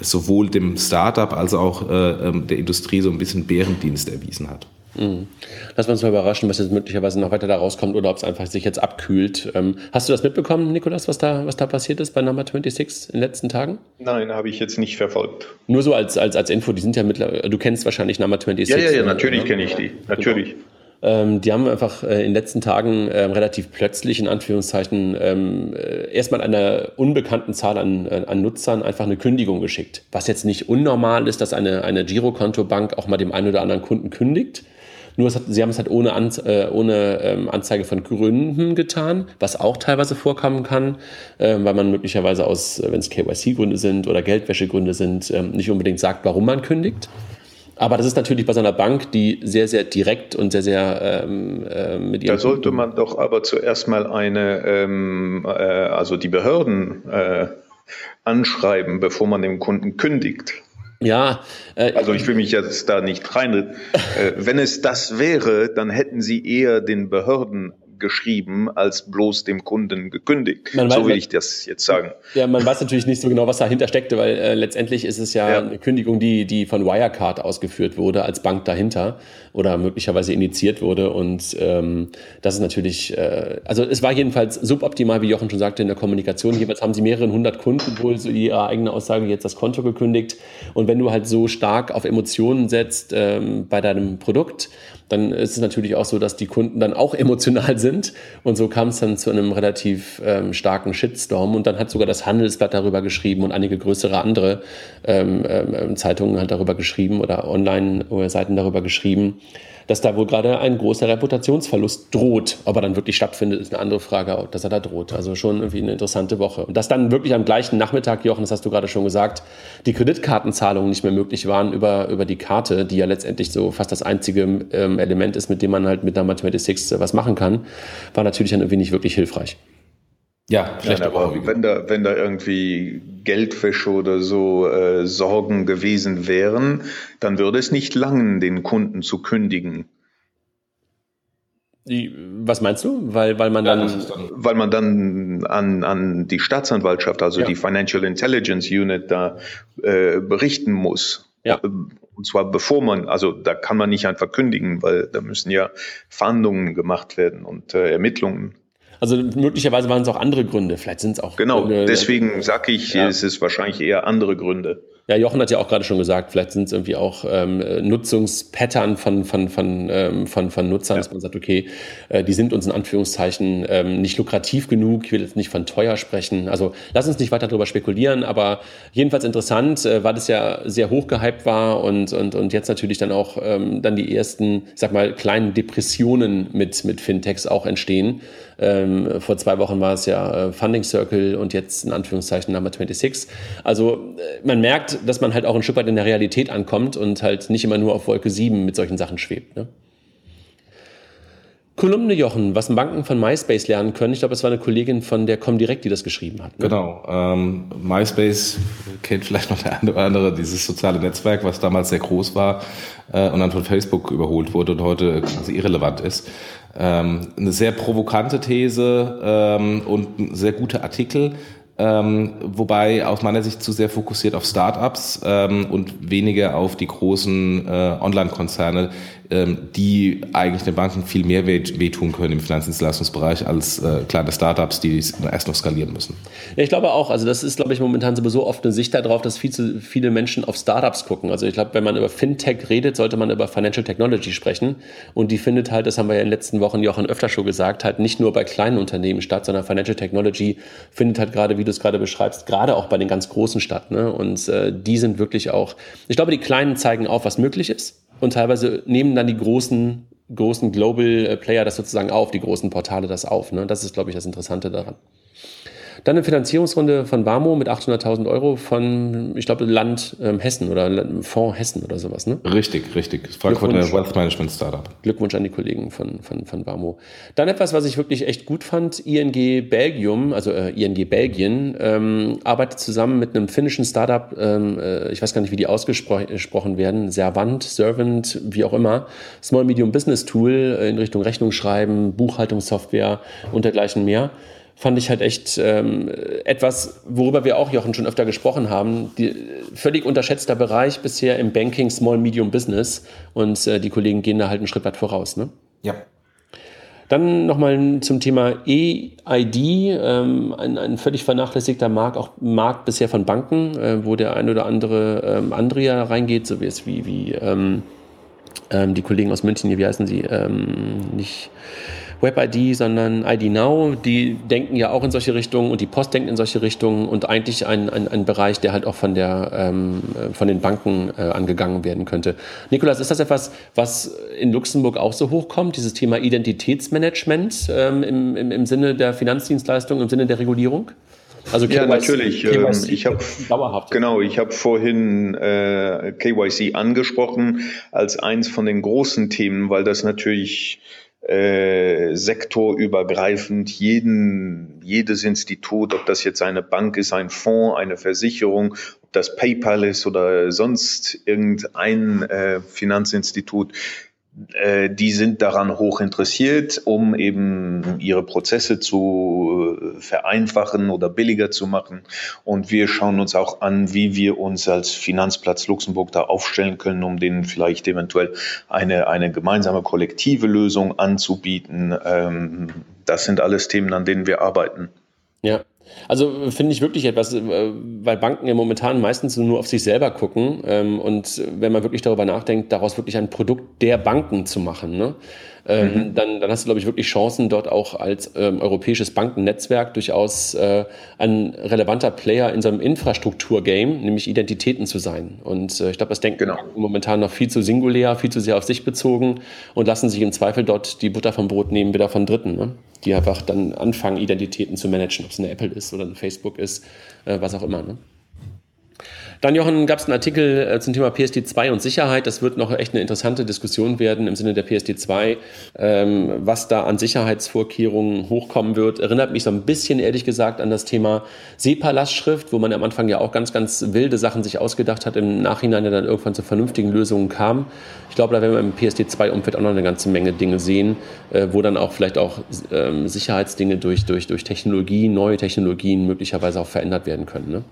sowohl dem Startup als auch äh, ähm, der Industrie so ein bisschen Bärendienst erwiesen hat. Mhm. Lass uns mal überraschen, was jetzt möglicherweise noch weiter da rauskommt oder ob es einfach sich jetzt abkühlt. Ähm, hast du das mitbekommen, Nikolas, was da, was da passiert ist bei Number 26 in den letzten Tagen? Nein, habe ich jetzt nicht verfolgt. Nur so als, als, als Info, die sind ja mittlerweile, du kennst wahrscheinlich Number 26. Ja, ja, ja, natürlich kenne ich die. Natürlich. Genau. Ähm, die haben einfach äh, in den letzten Tagen ähm, relativ plötzlich, in Anführungszeichen, ähm, äh, erstmal einer unbekannten Zahl an, äh, an Nutzern einfach eine Kündigung geschickt. Was jetzt nicht unnormal ist, dass eine, eine Girokontobank auch mal dem einen oder anderen Kunden kündigt. Nur hat, sie haben es halt ohne, An, äh, ohne ähm, Anzeige von Gründen getan, was auch teilweise vorkommen kann, äh, weil man möglicherweise aus, wenn es KYC-Gründe sind oder Geldwäschegründe sind, äh, nicht unbedingt sagt, warum man kündigt. Aber das ist natürlich bei so einer Bank, die sehr, sehr direkt und sehr, sehr ähm, äh, mit ihrem. Da sollte man doch aber zuerst mal eine, ähm, äh, also die Behörden äh, anschreiben, bevor man dem Kunden kündigt. Ja. Äh, also ich will mich jetzt da nicht rein. äh, wenn es das wäre, dann hätten Sie eher den Behörden geschrieben als bloß dem Kunden gekündigt. Man so will ich das jetzt sagen. Ja, man weiß natürlich nicht so genau, was dahinter steckte, weil äh, letztendlich ist es ja, ja, eine Kündigung, die, die von Wirecard ausgeführt wurde, als Bank dahinter oder möglicherweise initiiert wurde. Und ähm, das ist natürlich, äh, also es war jedenfalls suboptimal, wie Jochen schon sagte, in der Kommunikation. Jeweils haben sie mehrere hundert Kunden wohl so ihre eigene Aussage jetzt das Konto gekündigt. Und wenn du halt so stark auf Emotionen setzt ähm, bei deinem Produkt, dann ist es natürlich auch so, dass die Kunden dann auch <laughs> emotional sind. Und so kam es dann zu einem relativ ähm, starken Shitstorm. Und dann hat sogar das Handelsblatt darüber geschrieben und einige größere andere ähm, ähm, Zeitungen halt darüber geschrieben oder Online-Seiten darüber geschrieben, dass da wohl gerade ein großer Reputationsverlust droht. Ob er dann wirklich stattfindet, ist eine andere Frage, dass er da droht. Also schon irgendwie eine interessante Woche. Und dass dann wirklich am gleichen Nachmittag, Jochen, das hast du gerade schon gesagt, die Kreditkartenzahlungen nicht mehr möglich waren über, über die Karte, die ja letztendlich so fast das einzige ähm, Element ist, mit dem man halt mit der Mathematics was machen kann, war natürlich dann irgendwie nicht wirklich hilfreich. Ja, vielleicht Nein, aber wenn da, wenn da irgendwie Geldwäsche oder so äh, Sorgen gewesen wären, dann würde es nicht langen, den Kunden zu kündigen. Was meinst du? Weil, weil man dann, ja, dann weil man dann an, an die Staatsanwaltschaft, also ja. die Financial Intelligence Unit, da äh, berichten muss. Ja. Und zwar bevor man, also da kann man nicht einfach kündigen, weil da müssen ja Fahndungen gemacht werden und äh, Ermittlungen. Also möglicherweise waren es auch andere Gründe. Vielleicht sind es auch. Genau, Gründe, deswegen sage ich, ja. es ist wahrscheinlich eher andere Gründe. Ja, Jochen hat ja auch gerade schon gesagt, vielleicht sind es irgendwie auch ähm, Nutzungspattern von, von, von, ähm, von, von Nutzern, ja. dass man sagt, okay, äh, die sind uns in Anführungszeichen ähm, nicht lukrativ genug, ich will jetzt nicht von teuer sprechen. Also lass uns nicht weiter darüber spekulieren, aber jedenfalls interessant, äh, weil das ja sehr hoch gehypt war und, und, und jetzt natürlich dann auch ähm, dann die ersten, ich sag mal, kleinen Depressionen mit, mit Fintechs auch entstehen. Ähm, vor zwei Wochen war es ja äh, Funding Circle und jetzt in Anführungszeichen Number 26. Also äh, man merkt, dass man halt auch ein Stück weit in der Realität ankommt und halt nicht immer nur auf Wolke 7 mit solchen Sachen schwebt. Ne? Kolumne Jochen, was Banken von MySpace lernen können. Ich glaube, es war eine Kollegin von der Comdirect, die das geschrieben hat. Ne? Genau. Ähm, MySpace kennt vielleicht noch der eine oder andere, dieses soziale Netzwerk, was damals sehr groß war äh, und dann von Facebook überholt wurde und heute quasi irrelevant ist. Ähm, eine sehr provokante These ähm, und ein sehr guter Artikel. Ähm, wobei aus meiner Sicht zu sehr fokussiert auf Startups ähm, und weniger auf die großen äh, Online-Konzerne, die eigentlich den Banken viel mehr wehtun können im Finanzdienstleistungsbereich als äh, kleine Startups, die erst noch skalieren müssen. Ja, ich glaube auch. Also das ist, glaube ich, momentan sowieso oft eine Sicht darauf, dass viel zu viele Menschen auf Startups gucken. Also ich glaube, wenn man über Fintech redet, sollte man über Financial Technology sprechen. Und die findet halt, das haben wir ja in den letzten Wochen Jochen öfter schon gesagt, halt nicht nur bei kleinen Unternehmen statt, sondern Financial Technology findet halt gerade, wie du es gerade beschreibst, gerade auch bei den ganz großen statt. Ne? Und äh, die sind wirklich auch, ich glaube, die Kleinen zeigen auf, was möglich ist und teilweise nehmen dann die großen, großen Global äh, Player das sozusagen auf, die großen Portale das auf. Ne? Das ist, glaube ich, das Interessante daran. Dann eine Finanzierungsrunde von Barmo mit 800.000 Euro von, ich glaube, Land ähm, Hessen oder Fonds Hessen oder sowas. Ne? Richtig, richtig. Frankfurter Wealth Management Startup. Glückwunsch an die Kollegen von, von, von Barmo. Dann etwas, was ich wirklich echt gut fand. ING Belgium, also äh, ING Belgien, ähm, arbeitet zusammen mit einem finnischen Startup, ähm, äh, ich weiß gar nicht, wie die ausgesprochen werden, Servant, Servant, wie auch immer, Small Medium Business Tool in Richtung Rechnungsschreiben, Buchhaltungssoftware und dergleichen mehr fand ich halt echt ähm, etwas, worüber wir auch, Jochen, schon öfter gesprochen haben. Die, völlig unterschätzter Bereich bisher im Banking, Small, Medium Business. Und äh, die Kollegen gehen da halt einen Schritt weit voraus. Ne? Ja. Dann nochmal zum Thema EID, ähm, ein, ein völlig vernachlässigter Markt, auch Markt bisher von Banken, äh, wo der ein oder andere ähm, Andrea reingeht, so wie es wie, wie ähm, ähm die Kollegen aus München, wie heißen sie? Ähm, nicht WebID, sondern ID Now. Die denken ja auch in solche Richtungen und die Post denkt in solche Richtungen und eigentlich ein, ein, ein Bereich, der halt auch von, der, ähm, von den Banken äh, angegangen werden könnte. Nikolas, ist das etwas, was in Luxemburg auch so hochkommt, dieses Thema Identitätsmanagement ähm, im, im, im Sinne der Finanzdienstleistung, im Sinne der Regulierung? Also KYC, ja, natürlich. KYC ähm, ich habe dauerhaft. Genau, ich habe vorhin äh, KYC angesprochen als eins von den großen Themen, weil das natürlich äh, sektorübergreifend jeden, jedes Institut, ob das jetzt eine Bank ist, ein Fonds, eine Versicherung, ob das PayPal ist oder sonst irgendein äh, Finanzinstitut, die sind daran hoch interessiert, um eben ihre Prozesse zu äh, vereinfachen oder billiger zu machen. Und wir schauen uns auch an, wie wir uns als Finanzplatz Luxemburg da aufstellen können, um denen vielleicht eventuell eine, eine gemeinsame kollektive Lösung anzubieten. Ähm, das sind alles Themen, an denen wir arbeiten. Ja, also finde ich wirklich etwas, äh, weil Banken ja momentan meistens nur auf sich selber gucken ähm, und wenn man wirklich darüber nachdenkt, daraus wirklich ein Produkt der Banken zu machen, ne? ähm, mhm. dann, dann hast du, glaube ich, wirklich Chancen, dort auch als ähm, europäisches Bankennetzwerk durchaus äh, ein relevanter Player in so einem Infrastrukturgame, nämlich Identitäten zu sein. Und äh, ich glaube, das denken genau. momentan noch viel zu singulär, viel zu sehr auf sich bezogen und lassen sich im Zweifel dort die Butter vom Brot nehmen, wieder von Dritten, ne? Die einfach dann anfangen, Identitäten zu managen, ob es eine Apple ist oder ein Facebook ist, äh, was auch immer. Ne? Dann, Jochen, gab es einen Artikel äh, zum Thema PSD2 und Sicherheit. Das wird noch echt eine interessante Diskussion werden im Sinne der PSD2, ähm, was da an Sicherheitsvorkehrungen hochkommen wird. Erinnert mich so ein bisschen, ehrlich gesagt, an das Thema SEPA-Lastschrift, wo man am Anfang ja auch ganz, ganz wilde Sachen sich ausgedacht hat, im Nachhinein ja dann irgendwann zu vernünftigen Lösungen kam. Ich glaube, da werden wir im PSD2-Umfeld auch noch eine ganze Menge Dinge sehen, äh, wo dann auch vielleicht auch ähm, Sicherheitsdinge durch, durch, durch Technologie, neue Technologien möglicherweise auch verändert werden können. Ne?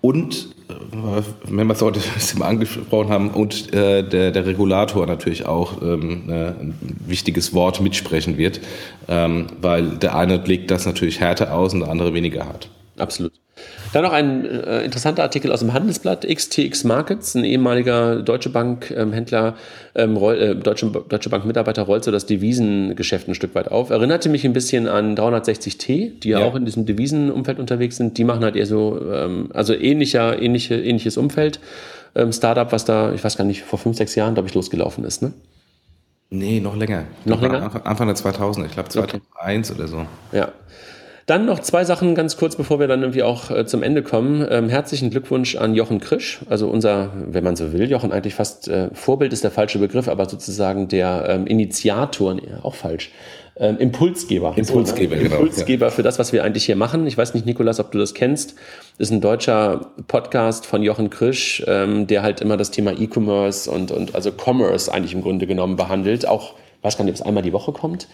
Und, äh, wenn wir es heute <laughs> mal angesprochen haben, und äh, der, der Regulator natürlich auch ähm, äh, ein wichtiges Wort mitsprechen wird, ähm, weil der eine legt das natürlich härter aus und der andere weniger hart. Absolut. Dann noch ein äh, interessanter Artikel aus dem Handelsblatt, XTX Markets, ein ehemaliger Deutsche Bank-Händler, ähm, äh, Deutsche, Deutsche Bank-Mitarbeiter rollt so das Devisengeschäft ein Stück weit auf. Erinnerte mich ein bisschen an 360T, die ja, ja. auch in diesem Devisenumfeld unterwegs sind. Die machen halt eher so, ähm, also ähnlicher, ähnliche, ähnliches Umfeld. Ähm, Startup, was da, ich weiß gar nicht, vor fünf, sechs Jahren, glaube ich, losgelaufen ist, ne? Nee, noch länger. Noch länger? Anfang, Anfang der 2000, ich glaube 2001 okay. oder so. Ja. Dann noch zwei Sachen ganz kurz, bevor wir dann irgendwie auch äh, zum Ende kommen. Ähm, herzlichen Glückwunsch an Jochen Krisch, also unser, wenn man so will, Jochen eigentlich fast äh, Vorbild ist der falsche Begriff, aber sozusagen der ähm, Initiator, nee, auch falsch, ähm, Impulsgeber. Impulsgeber, so, ne? genau. Impulsgeber ja. für das, was wir eigentlich hier machen. Ich weiß nicht, Nikolas, ob du das kennst. Das ist ein deutscher Podcast von Jochen Krisch, ähm, der halt immer das Thema E-Commerce und, und also Commerce eigentlich im Grunde genommen behandelt. Auch, weiß gar nicht, ob es einmal die Woche kommt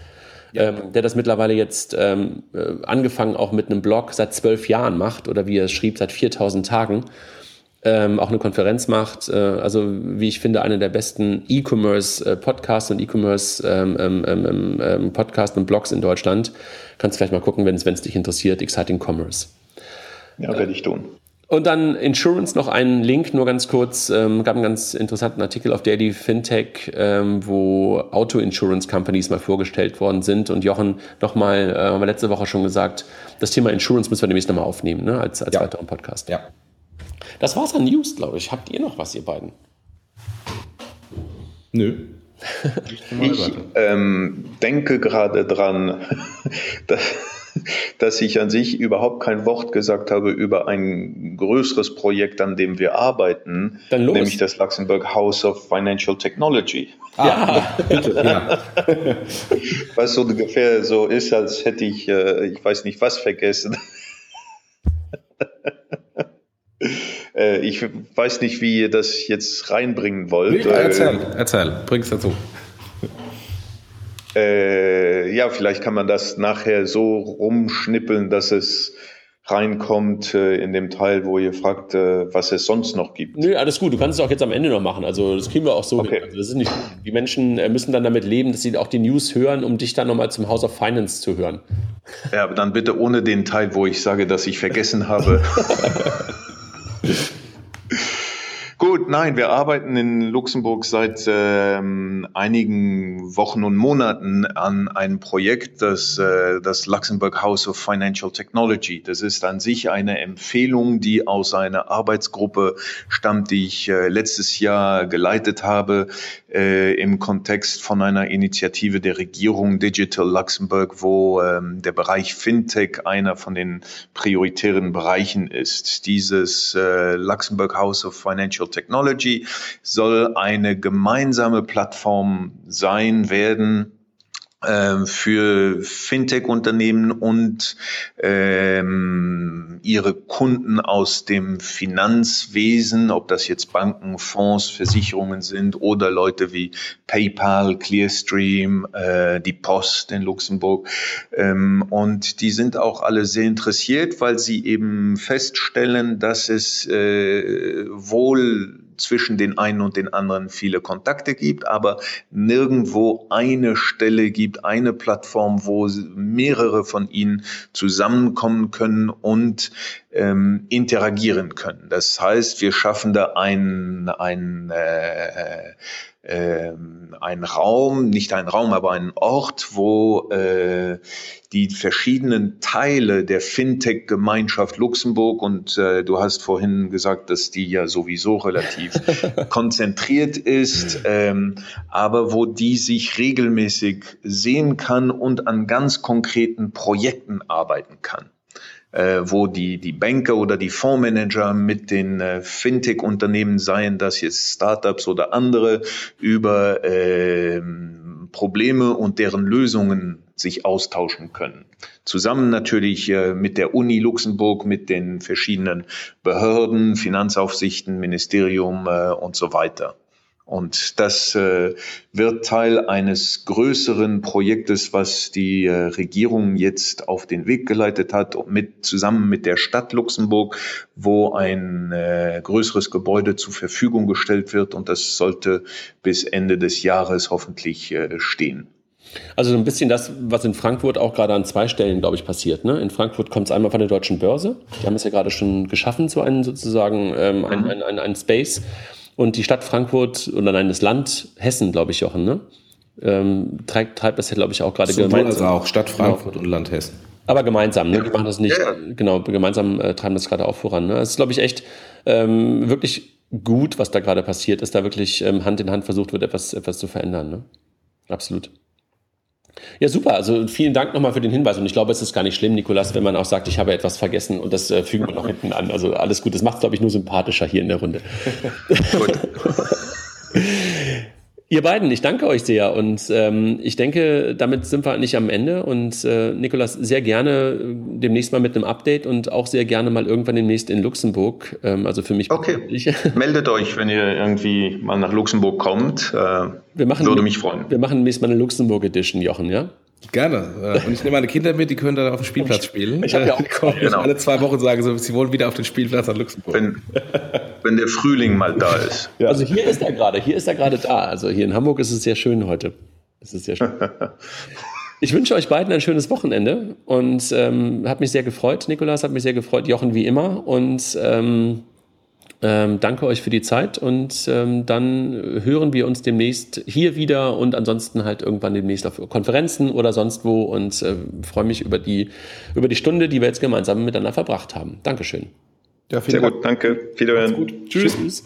ja. ähm, der das mittlerweile jetzt ähm, äh, angefangen auch mit einem Blog seit zwölf Jahren macht oder wie er schrieb, seit 4000 Tagen. Ähm, auch eine Konferenz macht. Äh, also wie ich finde, eine der besten E-Commerce-Podcasts äh, und E-Commerce ähm, ähm, ähm, ähm, Podcasts und Blogs in Deutschland. Kannst vielleicht mal gucken, wenn es dich interessiert. Exciting Commerce. Ja, werde ich tun. Und dann Insurance noch einen Link, nur ganz kurz. Ähm, gab einen ganz interessanten Artikel auf Daily Fintech, ähm, wo Auto-Insurance Companies mal vorgestellt worden sind. Und Jochen, nochmal, äh, haben wir letzte Woche schon gesagt, das Thema Insurance müssen wir demnächst nochmal aufnehmen, ne? als, als ja. weiteren Podcast. Ja. Das war's an News, glaube ich. Habt ihr noch was, ihr beiden? Nö. <laughs> ich ähm, denke gerade dran, <laughs> dass <laughs> dass ich an sich überhaupt kein Wort gesagt habe über ein größeres Projekt, an dem wir arbeiten, nämlich das Luxemburg House of Financial Technology. Ah, ja, <laughs> bitte, ja. <laughs> Was so ungefähr so ist, als hätte ich, äh, ich weiß nicht was vergessen. Äh, ich weiß nicht, wie ihr das jetzt reinbringen wollt. Nee, erzähl, erzähl, bring's dazu. Äh, ja, vielleicht kann man das nachher so rumschnippeln, dass es reinkommt äh, in dem Teil, wo ihr fragt, äh, was es sonst noch gibt. Nö, alles gut. Du kannst es auch jetzt am Ende noch machen. Also das kriegen wir auch so. Okay. Also, das ist nicht, die Menschen äh, müssen dann damit leben, dass sie auch die News hören, um dich dann nochmal zum House of Finance zu hören. Ja, aber dann bitte ohne den Teil, wo ich sage, dass ich vergessen habe. <laughs> Nein, wir arbeiten in Luxemburg seit ähm, einigen Wochen und Monaten an einem Projekt, das äh, das Luxemburg House of Financial Technology. Das ist an sich eine Empfehlung, die aus einer Arbeitsgruppe stammt, die ich äh, letztes Jahr geleitet habe äh, im Kontext von einer Initiative der Regierung Digital Luxemburg, wo ähm, der Bereich Fintech einer von den prioritären Bereichen ist. Dieses äh, Luxemburg House of Financial Technology soll eine gemeinsame Plattform sein werden, für Fintech-Unternehmen und ähm, ihre Kunden aus dem Finanzwesen, ob das jetzt Banken, Fonds, Versicherungen sind oder Leute wie PayPal, Clearstream, äh, die Post in Luxemburg. Ähm, und die sind auch alle sehr interessiert, weil sie eben feststellen, dass es äh, wohl zwischen den einen und den anderen viele Kontakte gibt, aber nirgendwo eine Stelle gibt, eine Plattform, wo mehrere von ihnen zusammenkommen können und ähm, interagieren können. Das heißt, wir schaffen da ein, ein äh, ähm, ein Raum, nicht ein Raum, aber ein Ort, wo äh, die verschiedenen Teile der Fintech-Gemeinschaft Luxemburg und äh, du hast vorhin gesagt, dass die ja sowieso relativ <laughs> konzentriert ist, ähm, aber wo die sich regelmäßig sehen kann und an ganz konkreten Projekten arbeiten kann. Äh, wo die, die Banker oder die Fondsmanager mit den äh, Fintech-Unternehmen, seien das jetzt Startups oder andere, über äh, Probleme und deren Lösungen sich austauschen können. Zusammen natürlich äh, mit der Uni Luxemburg, mit den verschiedenen Behörden, Finanzaufsichten, Ministerium äh, und so weiter. Und das äh, wird Teil eines größeren Projektes, was die äh, Regierung jetzt auf den Weg geleitet hat, mit, zusammen mit der Stadt Luxemburg, wo ein äh, größeres Gebäude zur Verfügung gestellt wird. Und das sollte bis Ende des Jahres hoffentlich äh, stehen. Also so ein bisschen das, was in Frankfurt auch gerade an zwei Stellen, glaube ich, passiert. Ne? In Frankfurt kommt es einmal von der Deutschen Börse. Die haben es ja gerade schon geschaffen, so einen sozusagen ähm, ein, ein, ein, ein Space. Und die Stadt Frankfurt oder nein, das Land Hessen, glaube ich, Jochen, ne? Ähm, treibt, treibt das ja, glaube ich, auch gerade gemeinsam. Also auch Stadt Frankfurt genau. und Land Hessen. Aber gemeinsam, ne? Die machen das nicht, ja. genau, gemeinsam äh, treiben das gerade auch voran. Ne? Es ist, glaube ich, echt ähm, wirklich gut, was da gerade passiert, dass da wirklich ähm, Hand in Hand versucht wird, etwas, etwas zu verändern. Ne? Absolut. Ja, super. Also vielen Dank nochmal für den Hinweis. Und ich glaube, es ist gar nicht schlimm, Nikolas, wenn man auch sagt, ich habe etwas vergessen und das äh, fügen wir noch hinten an. Also alles gut. Das macht es, glaube ich, nur sympathischer hier in der Runde. Gut. <laughs> Ihr beiden, ich danke euch sehr und ähm, ich denke, damit sind wir nicht am Ende und äh, Nikolas, sehr gerne äh, demnächst mal mit einem Update und auch sehr gerne mal irgendwann demnächst in Luxemburg. Ähm, also für mich. Okay. <laughs> Meldet euch, wenn ihr irgendwie mal nach Luxemburg kommt. Äh, wir machen, würde mich freuen. Wir machen demnächst mal eine Luxemburg Edition, Jochen, ja? Gerne. Äh, und ich nehme meine Kinder mit, die können dann auf dem Spielplatz spielen. Ich habe ja auch <laughs> äh, genau. alle zwei Wochen sagen so, sie wollen wieder auf den Spielplatz an Luxemburg. Wenn, wenn der Frühling mal da ist. <laughs> Ja. Also hier ist er gerade, hier ist er gerade da. Also hier in Hamburg ist es sehr schön heute. Es ist sehr schön. <laughs> Ich wünsche euch beiden ein schönes Wochenende und ähm, hat mich sehr gefreut. Nikolas hat mich sehr gefreut, Jochen wie immer. Und ähm, ähm, danke euch für die Zeit und ähm, dann hören wir uns demnächst hier wieder und ansonsten halt irgendwann demnächst auf Konferenzen oder sonst wo und äh, freue mich über die, über die Stunde, die wir jetzt gemeinsam miteinander verbracht haben. Dankeschön. Ja, Sehr Dank. gut, danke. Wiederhören. Tschüss. Tschüss.